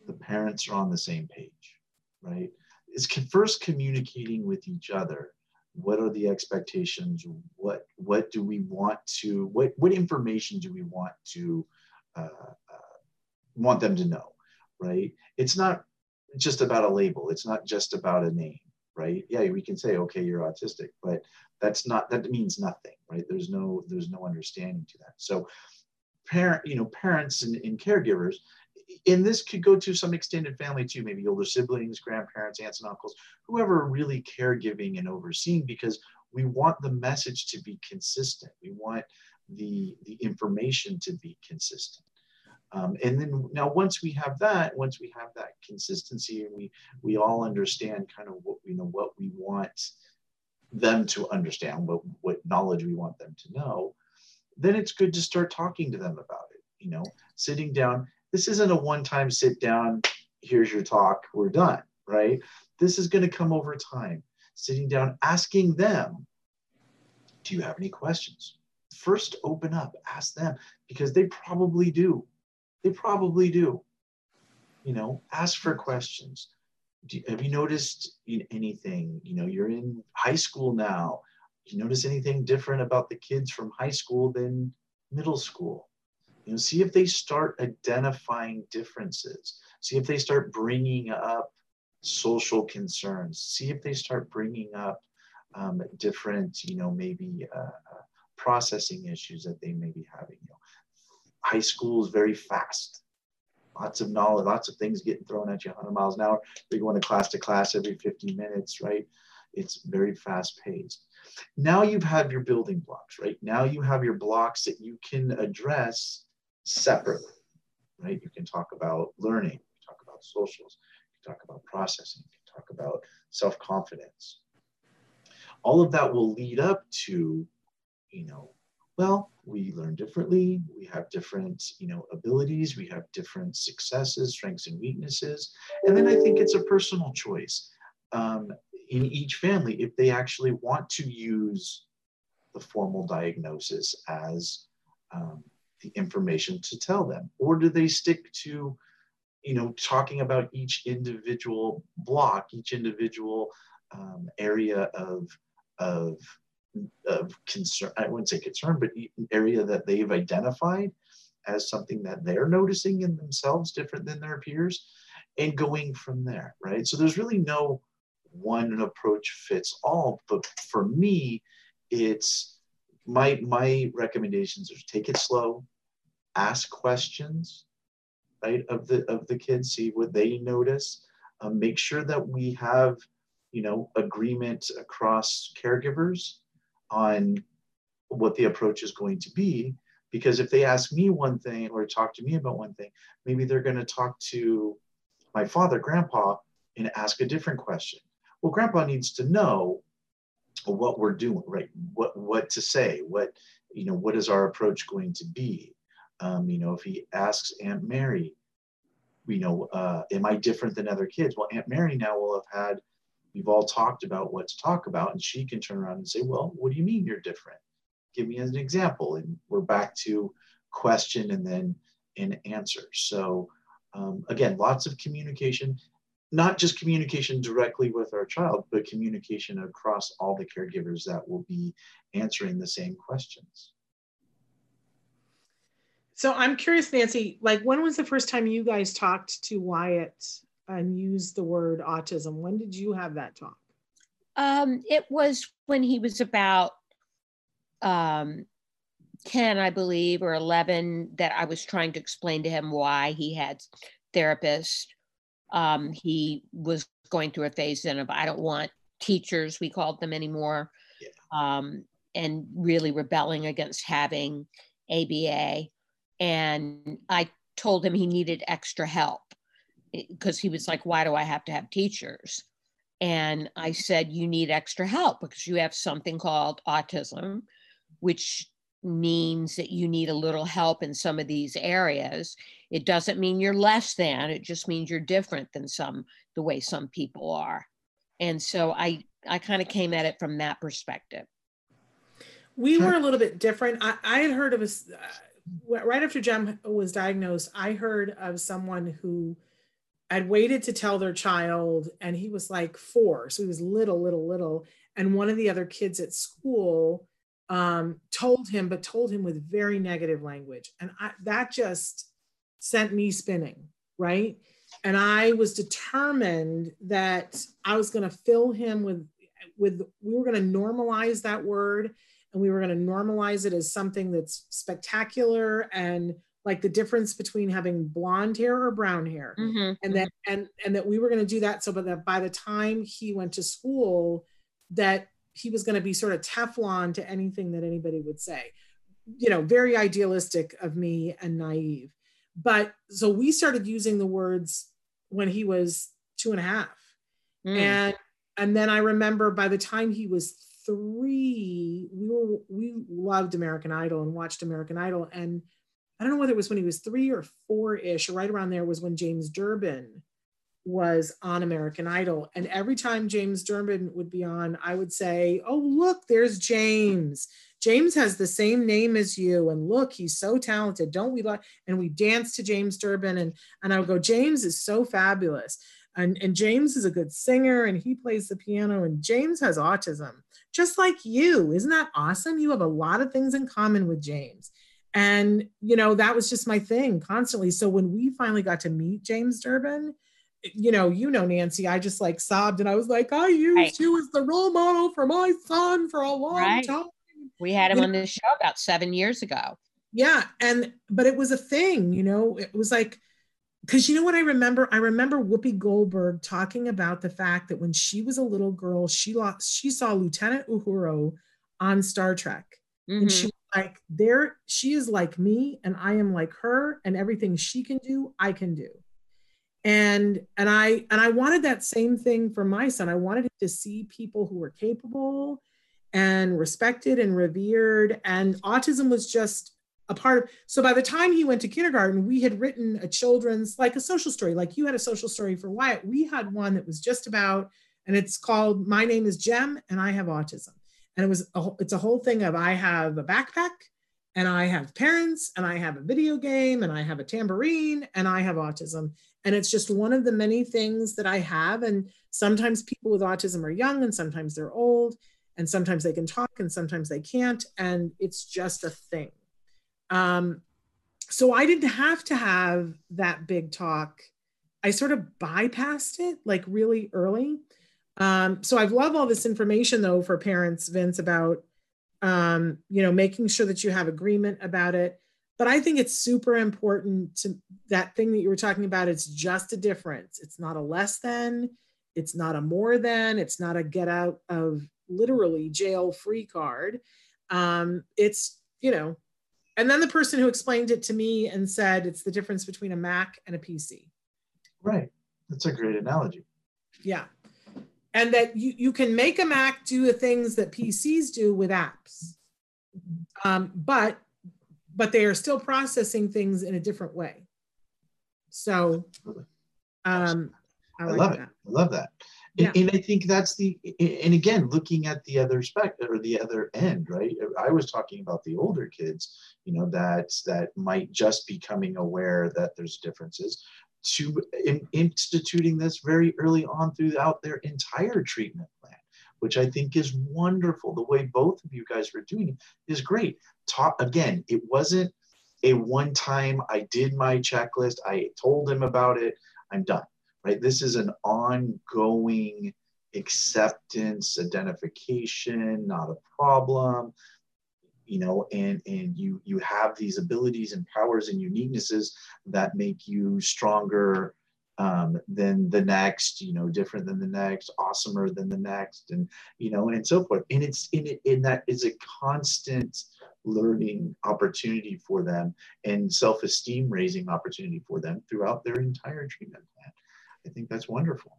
the parents are on the same page, right? It's first communicating with each other. What are the expectations? What what do we want to? What what information do we want to uh, uh, want them to know, right? It's not just about a label. It's not just about a name, right? Yeah, we can say, okay, you're autistic, but that's not that means nothing, right? There's no there's no understanding to that. So, parent, you know, parents and, and caregivers, and this could go to some extended family too, maybe older siblings, grandparents, aunts and uncles, whoever really caregiving and overseeing, because we want the message to be consistent. We want the, the information to be consistent. Um, and then now once we have that, once we have that consistency and we, we all understand kind of what, you know, what we want them to understand, what, what knowledge we want them to know, then it's good to start talking to them about it, you know, sitting down. This isn't a one-time sit down, here's your talk, we're done, right? This is going to come over time. Sitting down, asking them, do you have any questions? first open up, ask them because they probably do. They probably do. You know, ask for questions. Do, have you noticed anything? You know, you're in high school now. You notice anything different about the kids from high school than middle school? You know, see if they start identifying differences. See if they start bringing up social concerns. See if they start bringing up um, different, you know, maybe uh, uh processing issues that they may be having. You know, high school is very fast. Lots of knowledge, lots of things getting thrown at you 100 miles an hour. They're going to class to class every 50 minutes, right? It's very fast paced. Now you have your building blocks, right? Now you have your blocks that you can address separately, right? You can talk about learning, you talk about socials, you talk about processing, you talk about self confidence. All of that will lead up to you know, well, we learn differently. We have different, you know, abilities. We have different successes, strengths, and weaknesses. And then I think it's a personal choice um, in each family if they actually want to use the formal diagnosis as um, the information to tell them, or do they stick to, you know, talking about each individual block, each individual um, area of of of concern, I wouldn't say concern, but an area that they've identified as something that they're noticing in themselves different than their peers and going from there, right? So there's really no one approach fits all, but for me, it's my my recommendations are take it slow, ask questions, right, of the of the kids, see what they notice, um, make sure that we have, you know, agreement across caregivers on what the approach is going to be. Because if they ask me one thing or talk to me about one thing maybe they're going to talk to my father grandpa and ask a different question. Well grandpa needs to know what we're doing right? What what to say what you know what is our approach going to be um, you know if he asks aunt mary you know uh, am i different than other kids? Well aunt mary now will have had we've all talked about what to talk about and she can turn around and say well what do you mean you're different? Give me an example. And we're back to question and then an answer. So um, again lots of communication not just communication directly with our child but communication across all the caregivers that will be answering the same questions so i'm curious nancy like when was the first time you guys talked to wyatt and used the word autism. When did you have that talk? Um, it was when he was about um, 10, I believe, or 11, that I was trying to explain to him why he had therapists. Um, he was going through a phase in of I don't want teachers, we called them anymore, yeah. um, and really rebelling against having ABA. And I told him he needed extra help because he was like, Why do I have to have teachers? And I said, You need extra help because you have something called autism, which means that you need a little help in some of these areas. It doesn't mean you're less than, it just means you're different than some, the way some people are. And so I, I kind of came at it from that perspective. We were a little bit different. I, I had heard of a, uh, right after Jem was diagnosed, I heard of someone who had waited to tell their child, and he was like four. So he was little, little, little. And one of the other kids at school um, told him, but told him with very negative language. And I, that just sent me spinning, right? And I was determined that I was going to fill him with, with, we were going to normalize that word and we were going to normalize it as something that's spectacular and like the difference between having blonde hair or brown hair mm-hmm. and that and and that we were going to do that so that by the time he went to school that he was going to be sort of Teflon to anything that anybody would say. You know, very idealistic of me and naive. But so we started using the words when he was two and a half. Mm. And and then I remember by the time he was three, we were we loved American Idol and watched American Idol. And I don't know whether it was when he was three or four-ish, right around there was when James Durbin was on American Idol. And every time James Durbin would be on, I would say, Oh, look, there's James. James has the same name as you. And look, he's so talented. Don't we love? And we dance to James Durbin. And, and I would go, James is so fabulous. And, and James is a good singer and he plays the piano. And James has autism, just like you. Isn't that awesome? You have a lot of things in common with James. And, you know, that was just my thing constantly. So when we finally got to meet James Durbin, you know, you know, Nancy, I just like sobbed and I was like, I used right. you as the role model for my son for a long right. time. We had him you on know? this show about seven years ago. Yeah. And, but it was a thing, you know, it was like, because you know what I remember? I remember Whoopi Goldberg talking about the fact that when she was a little girl, she lost, she saw Lieutenant Uhura on Star Trek. Mm-hmm. And she mm-hmm. was like, there, she is like me, and I am like her, and everything she can do, I can do and and i and i wanted that same thing for my son i wanted him to see people who were capable and respected and revered and autism was just a part of so by the time he went to kindergarten we had written a children's like a social story like you had a social story for wyatt we had one that was just about and it's called my name is jem and i have autism and it was a, it's a whole thing of i have a backpack and i have parents and i have a video game and i have a tambourine and i have autism and it's just one of the many things that I have. And sometimes people with autism are young and sometimes they're old and sometimes they can talk and sometimes they can't. And it's just a thing. Um, so I didn't have to have that big talk. I sort of bypassed it like really early. Um, so I've loved all this information though for parents, Vince, about um, you know making sure that you have agreement about it. But i think it's super important to that thing that you were talking about it's just a difference. It's not a less than. It's not a more than. It's not a get out of literally jail free card. Um, it's you know and then the person who explained it to me and said it's the difference between a mac and a pc right that's a great analogy yeah and that you, you can make a mac do the things that pcs do with apps um, but but they are still processing things in a different way. So um, I, like I love that. it. I love that. Yeah. And, and, I think that's the, and again, looking at the other spec or the other end, right? I was talking about the older kids, you know, that that might just be coming aware that there's differences to in, instituting this very early on throughout their entire treatment plan which I think is wonderful. The way both of you guys were doing is great. Talk again, it wasn't a one time I did my checklist, I told him about it, I'm done. Right? This is an ongoing acceptance, identification, not a problem. You know, and and you you have these abilities and powers and uniquenesses that make you stronger um, than the next, you know, different than the next, awesomer than the next, and you know, and so forth. And it's in it in that is a constant learning opportunity for them and self-esteem raising opportunity for them throughout their entire treatment plan. I think that's wonderful.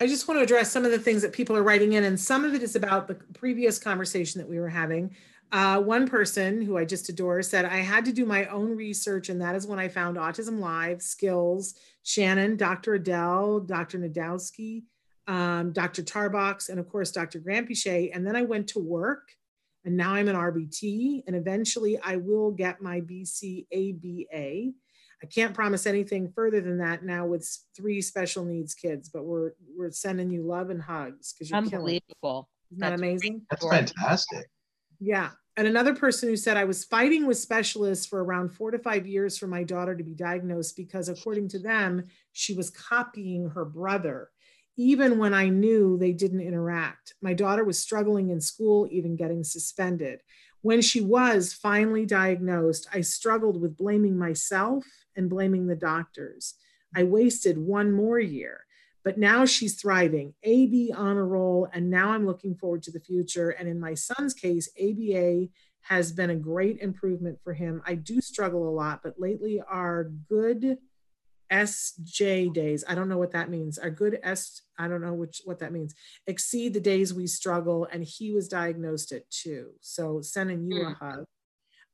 I just want to address some of the things that people are writing in, and some of it is about the previous conversation that we were having. Uh, one person who I just adore said, I had to do my own research, and that is when I found Autism Live, Skills, Shannon, Dr. Adele, Dr. Najdowski, um, Dr. Tarbox, and of course, Dr. Granpeesheh. And then I went to work, and now I'm an RBT, and eventually I will get my BCABA. I can't promise anything further than that now with three special needs kids, but we're we're sending you love and hugs because you're unbelievable. Killing. Isn't that amazing? That's fantastic. Yeah. And another person who said, I was fighting with specialists for around four to five years for my daughter to be diagnosed because, according to them, she was copying her brother, even when I knew they didn't interact. My daughter was struggling in school, even getting suspended. When she was finally diagnosed, I struggled with blaming myself and blaming the doctors. I wasted one more year but now she's thriving, AB on a roll, and now I'm looking forward to the future. And in my son's case, ABA has been a great improvement for him. I do struggle a lot, but lately our good SJ days, I don't know what that means. Our good S, I don't know which what that means, exceed the days we struggle. And he was diagnosed at two. So sending you mm. a hug.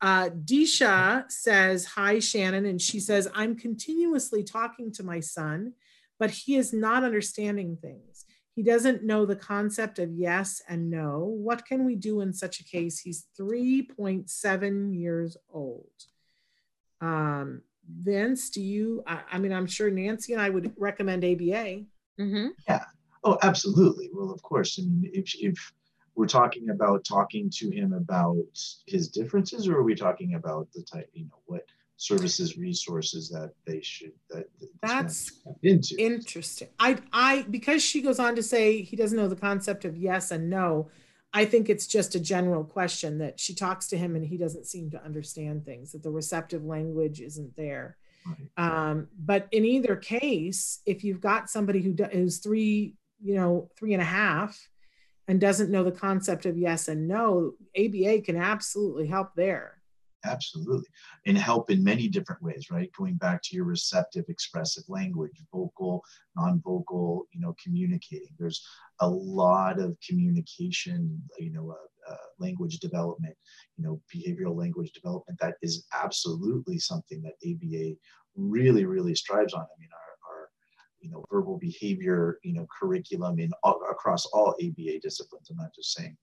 Uh, Disha says, Hi, Shannon. And she says, I'm continuously talking to my son but he is not understanding things. He doesn't know the concept of yes and no. What can we do in such a case? He's 3.7 years old. Um, Vince, do you, I, I, mean, I'm sure Nancy and I would recommend ABA. Mm-hmm. Yeah. Oh, absolutely. Well, of course. I mean, if, if we're talking about talking to him about his differences, or are we talking about the type, you know, what, services resources that they should that that's into interesting i i because she goes on to say he doesn't know the concept of yes and no i think it's just a general question that she talks to him and he doesn't seem to understand things that the receptive language isn't there right. um, but in either case if you've got somebody who do, who's three you know three and a half and doesn't know the concept of yes and no aba can absolutely help there absolutely. And help in many different ways right? Going back to your receptive expressive language vocal non-vocal you know communicating. There's a lot of communication you know uh, uh, language development you know behavioral language development. That is absolutely something that aba really really strives on. I mean our, our you know verbal behavior you know curriculum in all, across all aba disciplines. I'm not just saying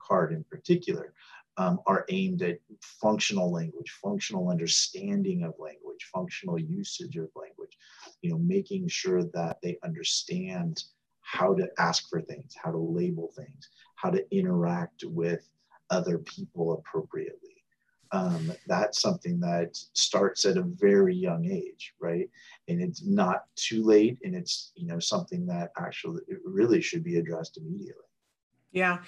CARD in particular um, are aimed at functional language, functional understanding of language, functional usage of language, you know, making sure that they understand how to ask for things, how to label things, how to interact with other people appropriately. Um, that's something that starts at a very young age, right? And it's not too late, and it's you know something that actually it really should be addressed immediately. Yeah.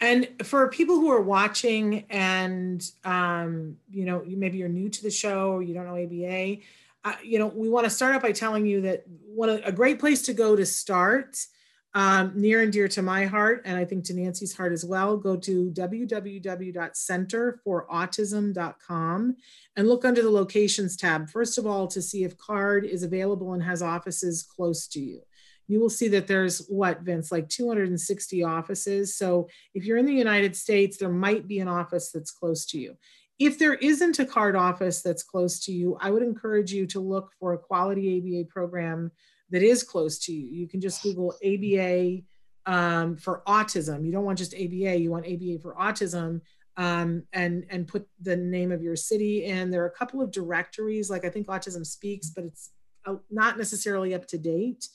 And for people who are watching and, um, you know, maybe you're new to the show or you don't know ABA, uh, you know, we want to start out by telling you that one a great place to go to start, um, near and dear to my heart, and I think to Nancy's heart as well, go to www.centerforautism.com and look under the locations tab, first of all, to see if CARD is available and has offices close to you you will see that there's what, Vince, like 260 offices. So if you're in the United States, there might be an office that's close to you. If there isn't a CARD office that's close to you, I would encourage you to look for a quality ABA program that is close to you. You can just Google ABA um, for autism. You don't want just ABA, you want ABA for autism. Um, and and put the name of your city in. There are a couple of directories, like I think Autism Speaks, but it's uh, not necessarily up to date.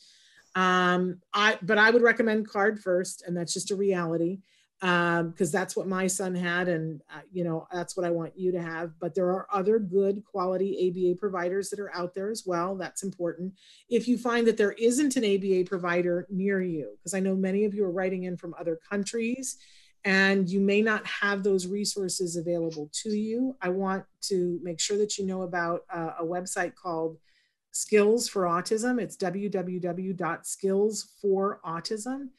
Um, I but I would recommend CARD first, and that's just a reality because um, that's what my son had, and uh, you know that's what I want you to have. But there are other good quality ABA providers that are out there as well. That's important. If you find that there isn't an ABA provider near you, because I know many of you are writing in from other countries and you may not have those resources available to you, I want to make sure that you know about uh, a website called Skills for Autism. It's www.skillsforautism.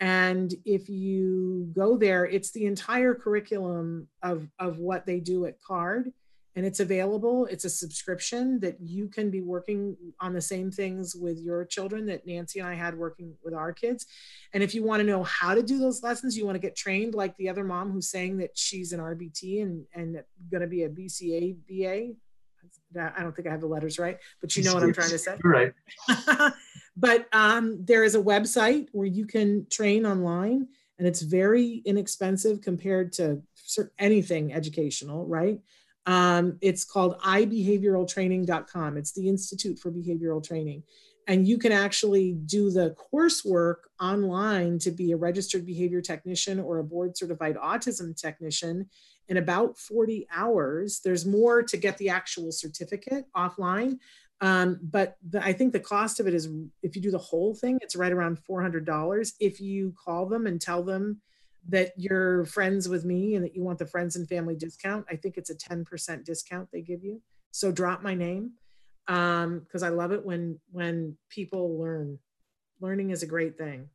And if you go there, it's the entire curriculum of, of what they do at CARD and it's available. It's a subscription that you can be working on the same things with your children that Nancy and I had working with our kids. And if you want to know how to do those lessons, you want to get trained like the other mom who's saying that she's an RBT and, and going to be a BCA BA. I don't think I have the letters right, but you know what I'm trying to say. Right. but um, there is a website where you can train online and it's very inexpensive compared to anything educational, right? Um, it's called ibehavioraltraining.com. It's the Institute for Behavioral Training. And you can actually do the coursework online to be a registered behavior technician or a board certified autism technician in about 40 hours. There's more to get the actual certificate offline. Um, but the, I think the cost of it is, if you do the whole thing, it's right around $400. If you call them and tell them that you're friends with me and that you want the friends and family discount, I think it's a 10% discount they give you. So drop my name um because I love it when when people learn. Learning is a great thing.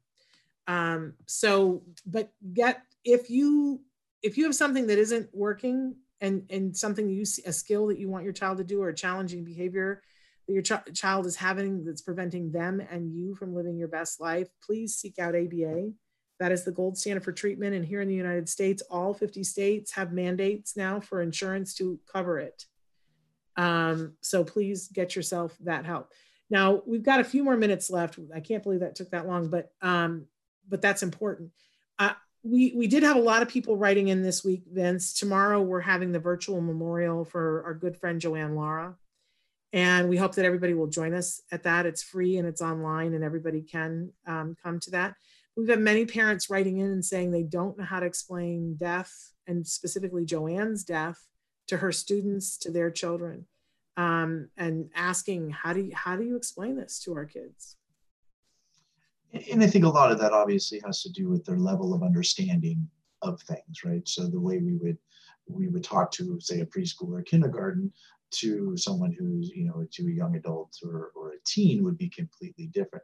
Um so but get if you if you have something that isn't working and and something you see a skill that you want your child to do or a challenging behavior that your ch- child is having that's preventing them and you from living your best life, please seek out ABA that is the gold standard for treatment. And here in the United States, all 50 states have mandates now for insurance to cover it. Um, so please get yourself that help. Now we've got a few more minutes left. I can't believe that took that long, but um, but that's important. Uh, we we did have a lot of people writing in this week, Vince. Tomorrow we're having the virtual memorial for our good friend Joanne Lara, and we hope that everybody will join us at that. It's free and it's online, and everybody can um, come to that. We've had many parents writing in and saying they don't know how to explain death and specifically Joanne's death to her students, to their children, um, and asking how do you, how do you explain this to our kids? And I think a lot of that obviously has to do with their level of understanding of things, right? So the way we would we would talk to, say, a preschool or kindergarten to someone who's you know to a young adult or, or a teen would be completely different.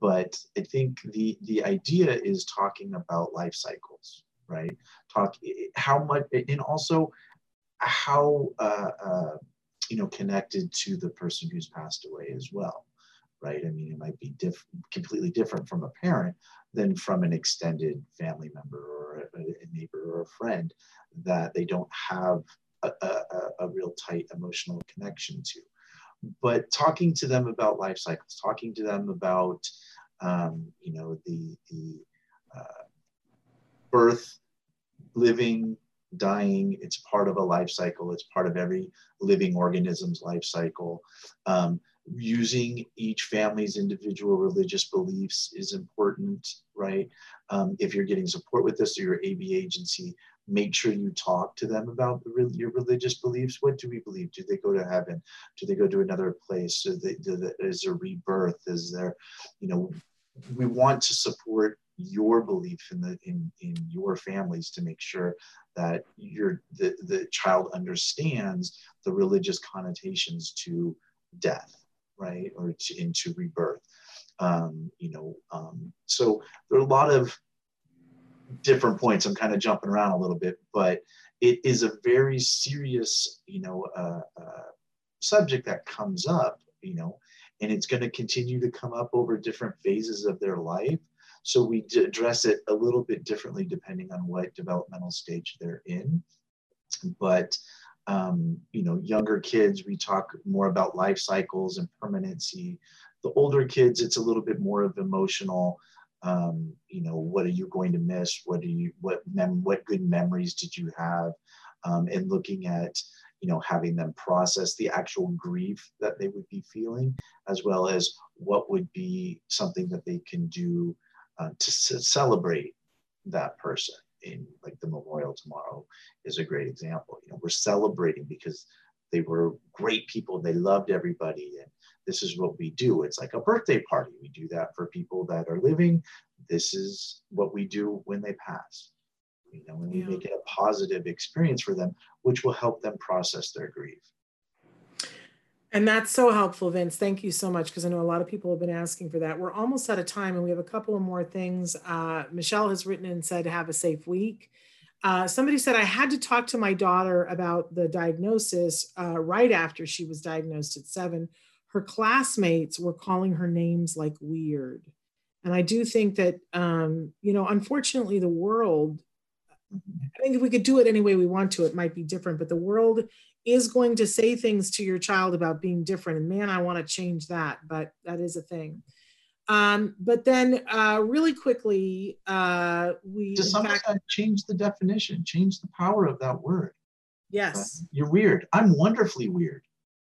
But i think the the idea is talking about life cycles right? Talk how much and also how uh, uh, you know connected to the person who's passed away as well right i mean it might be diff- completely different from a parent than from an extended family member or a, a neighbor or a friend that they don't have a, a, a real tight emotional connection to. But talking to them about life cycles, talking to them about, um, you know, the, the uh, birth, living, dying, it's part of a life cycle. It's part of every living organism's life cycle. Um, using each family's individual religious beliefs is important, right? Um, if you're getting support with this through your AB agency, make sure you talk to them about the, your religious beliefs. What do we believe? Do they go to heaven? Do they go to another place? Is, they, is there rebirth? Is there, you know, we want to support your belief in the in in your families to make sure that your the, the child understands the religious connotations to death right or to, into rebirth um, you know um, so there are a lot of different points. I'm kind of jumping around a little bit, but it is a very serious, you know, uh, uh, subject that comes up, you know, and it's going to continue to come up over different phases of their life. So we address it a little bit differently depending on what developmental stage they're in. But um, you know, younger kids, we talk more about life cycles and permanency. The older kids, it's a little bit more of emotional um, you know what are you going to miss? What do you what mem- what good memories did you have? Um, and looking at you know having them process the actual grief that they would be feeling as well as what would be something that they can do uh, to celebrate that person in like the memorial tomorrow is a great example you know we're celebrating because they were great people they loved everybody and this is what we do. It's like a birthday party. We do that for people that are living. This is what we do when they pass. You know, when we make it a positive experience for them, which will help them process their grief. And that's so helpful, Vince. Thank you so much because I know a lot of people have been asking for that. We're almost out of time and we have a couple of more things. Uh, Michelle has written and said, have a safe week. Uh, somebody said, I had to talk to my daughter about the diagnosis uh, right after she was diagnosed at seven. Her classmates were calling her names like weird. And I do think that, um, you know, unfortunately, the world, I think if we could do it any way we want to, it might be different, but the world is going to say things to your child about being different. And man, I want to change that, but that is a thing. Um, but then, uh, really quickly, uh, we to some extent change the definition, change the power of that word. Yes, uh, you're weird. I'm wonderfully weird.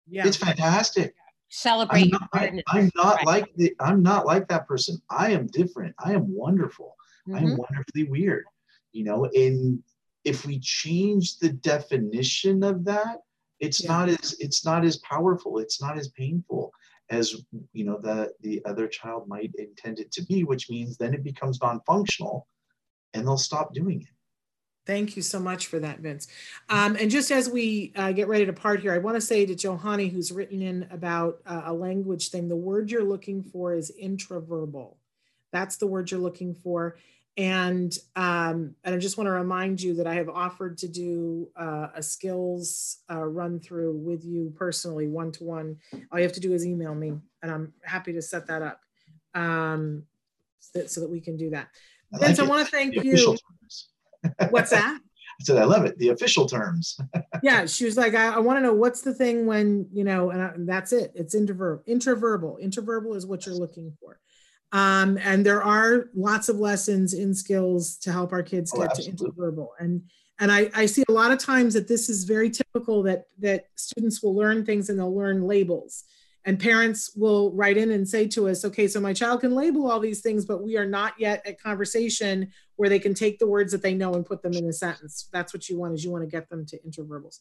Yeah, it's fantastic. Celebrate. I'm not, I, am not right. like the. I'm not like that person. I am different. I am wonderful. Mm-hmm. I am mm-hmm. wonderfully weird. You know, and if we change the definition of that, it's yeah. not as it's not as powerful it's not as painful as you know the the other child might intend it to be which means then it becomes non-functional and they'll stop doing it Thank you so much for that, Vince. Um, and just as we uh, get ready to part here, I want to say to Johanny, who's written in about uh, a language thing, the word you're looking for is intraverbal. That's the word you're looking for. And, um, and I just want to remind you that I have offered to do uh, a skills uh, run through with you personally, one to one. All you have to do is email me, and I'm happy to set that up um, so, that, so that we can do that. I Vince, like I want to thank you. What's that? I said, I love it. The official terms. yeah, she was like, I, I want to know what's the thing when you know, and, I, and that's it. It's intraverbal. Intraverbal. Intraverbal is what you're looking for. Um, and there are lots of lessons in skills to help our kids oh, get oh, to intraverbal. And and I, I see a lot of times that this is very typical that that students will learn things and they'll learn labels. And parents will write in and say to us, okay, so my child can label all these things, but we are not yet at conversation where they can take the words that they know and put them in a sentence. That's what you want is you want to get them to intraverbals.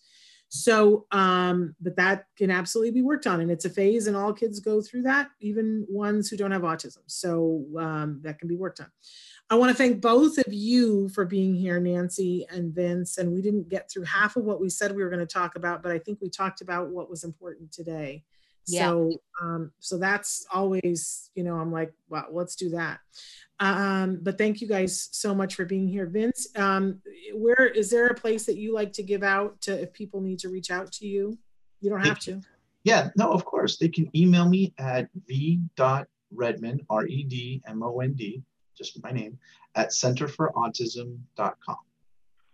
So, um, but that can absolutely be worked on, and it's a phase, and all kids go through that, even ones who don't have autism. So um, that can be worked on. I want to thank both of you for being here, Nancy and Vince. And we didn't get through half of what we said we were going to talk about, but I think we talked about what was important today. Yeah. So, um, so that's always, you know, I'm like, well, let's do that. Um, but thank you guys so much for being here. Vince, um, where is there a place that you like to give out to if people need to reach out to you? You don't have to. Yeah, no, of course. They can email me at v.redmond, R-E-D-M-O-N-D, just my name, at centerforautism.com.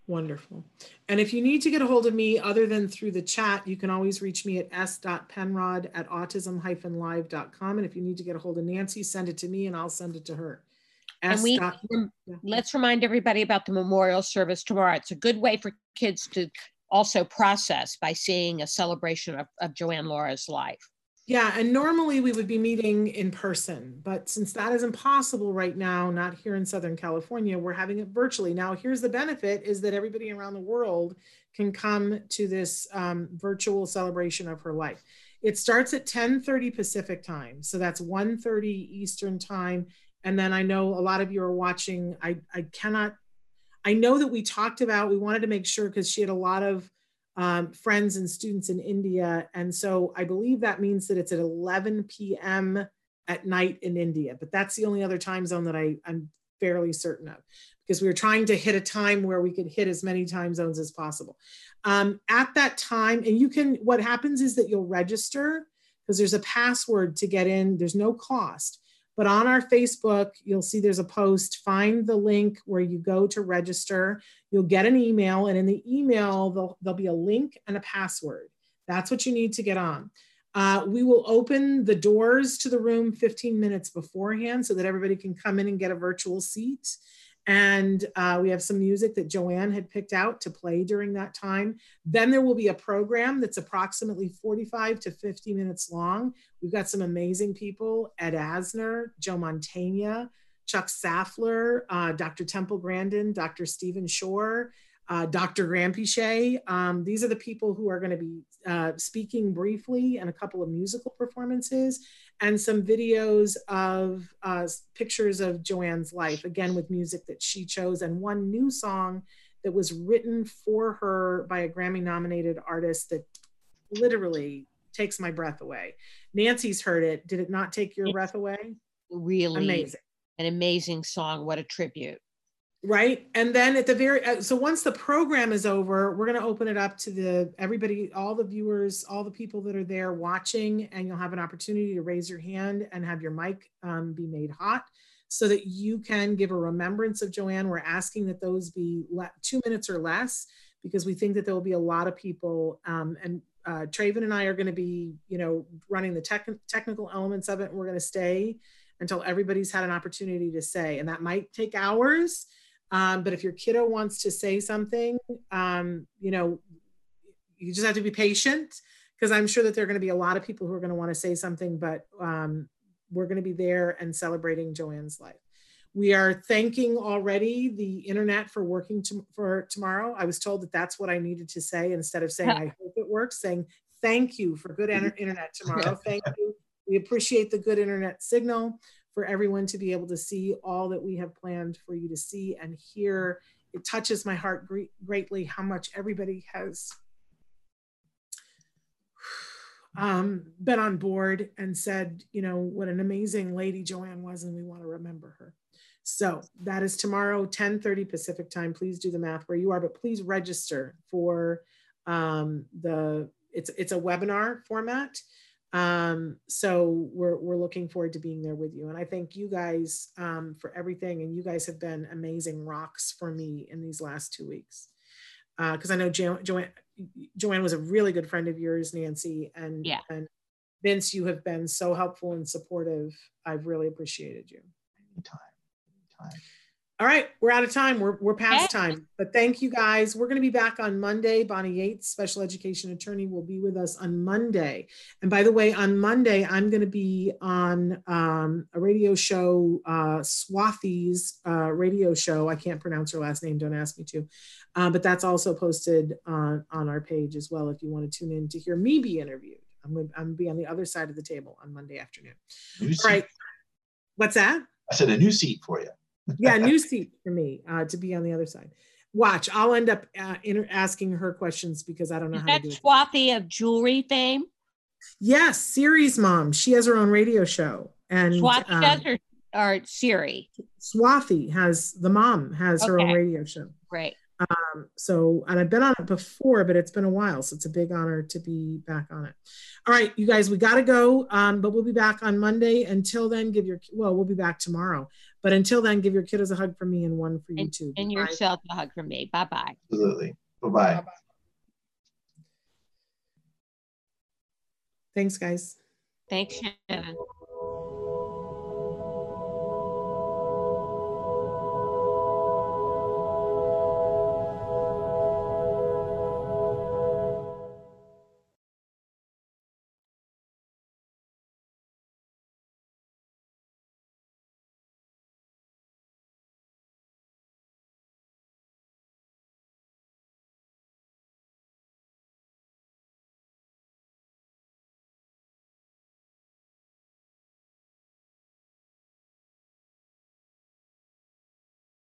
Wonderful. And if you need to get a hold of me other than through the chat, you can always reach me at s.penrod at autism-live.com. And if you need to get a hold of Nancy, send it to me and I'll send it to her and we let's remind everybody about the memorial service tomorrow. It's a good way for kids to also process by seeing a celebration of, of Joanne Lara's life. Yeah, and normally we would be meeting in person, but since that is impossible right now, not here in Southern California, we're having it virtually. Now, here's the benefit is that everybody around the world can come to this um, virtual celebration of her life. It starts at 10:30 Pacific time, so that's 1:30 Eastern time and then I know a lot of you are watching. I, I cannot, I know that we talked about, we wanted to make sure because she had a lot of um, friends and students in India. And so I believe that means that it's at 11 p.m. at night in India, but that's the only other time zone that I, I'm fairly certain of because we were trying to hit a time where we could hit as many time zones as possible. Um, at that time, and you can, what happens is that you'll register because there's a password to get in, there's no cost. But on our Facebook, you'll see there's a post. Find the link where you go to register. You'll get an email, and in the email, there'll, there'll be a link and a password. That's what you need to get on. Uh, we will open the doors to the room 15 minutes beforehand so that everybody can come in and get a virtual seat. And uh, we have some music that Joanne had picked out to play during that time. Then there will be a program that's approximately 45 to 50 minutes long. We've got some amazing people Ed Asner, Joe Mantegna, Chuck Saftler, uh, Dr. Temple Grandin, Dr. Stephen Shore, uh, Dr. Granpeesheh. Um, these are the people who are going to be uh, speaking briefly and a couple of musical performances and some videos of uh, pictures of Joanne's life, again with music that she chose, and one new song that was written for her by a Grammy nominated artist that literally takes my breath away. Nancy's heard it. Did it not take your breath away? Really Amazing. An amazing song. What a tribute. Right. And then at the very uh, so once the program is over, we're going to open it up to the everybody, all the viewers, all the people that are there watching, and you'll have an opportunity to raise your hand and have your mic um, be made hot so that you can give a remembrance of Joanne. We're asking that those be le- two minutes or less because we think that there will be a lot of people um, and uh, Traven and I are going to be, you know, running the tech- technical elements of it. And we're going to stay until everybody's had an opportunity to say, and that might take hours. Um, but if your kiddo wants to say something, um, you know, you just have to be patient because I'm sure that there are going to be a lot of people who are going to want to say something, but um, we're going to be there and celebrating Joanne's life. We are thanking already the internet for working to, for tomorrow. I was told that that's what I needed to say instead of saying I hope it works, saying thank you for good internet tomorrow. Thank you. We appreciate the good internet signal for everyone to be able to see all that we have planned for you to see and hear. It touches my heart greatly how much everybody has um, been on board and said, you know, what an amazing lady Joanne was, and we want to remember her. So that is tomorrow, 10:30 Pacific time. Please do the math where you are, but please register for um, the. It's it's a webinar format. Um, so we're we're looking forward to being there with you, and I thank you guys um, for everything. And you guys have been amazing rocks for me in these last two weeks because uh, I know jo- Joanne Joanne was a really good friend of yours, Nancy, and yeah. and Vince, you have been so helpful and supportive. I've really appreciated you. Anytime, anytime. All right, we're out of time. We're, we're past time, but thank you guys. We're going to be back on Monday. Bonnie Yates, special education attorney, will be with us on Monday. And by the way, on Monday, I'm going to be on um, a radio show, uh, Swathy's uh, radio show. I can't pronounce her last name, don't ask me to. Uh, but that's also posted on, on our page as well if you want to tune in to hear me be interviewed. I'm going, to, I'm going to be on the other side of the table on Monday afternoon. All right. What's that? I said a new seat for you yeah, new seat for me uh, to be on the other side. Watch, I'll end up uh, inter- asking her questions because I don't know Is how that to do it. Swathy of jewelry fame? Yes, Siri's mom. She has her own radio show, and Swathi um, does or, or Siri. Swathy has the mom has her own radio show. Right. Um, so, and I've been on it before, but it's been a while, so it's a big honor to be back on it. All right, you guys, we got to go, um, but we'll be back on Monday. Until then, give your well, we'll be back tomorrow, but until then, give your kiddos a hug from me and one for you And, too. and Bye. yourself a hug from me. Bye bye. Absolutely. Bye-bye. Thanks, guys. Thanks, Shannon.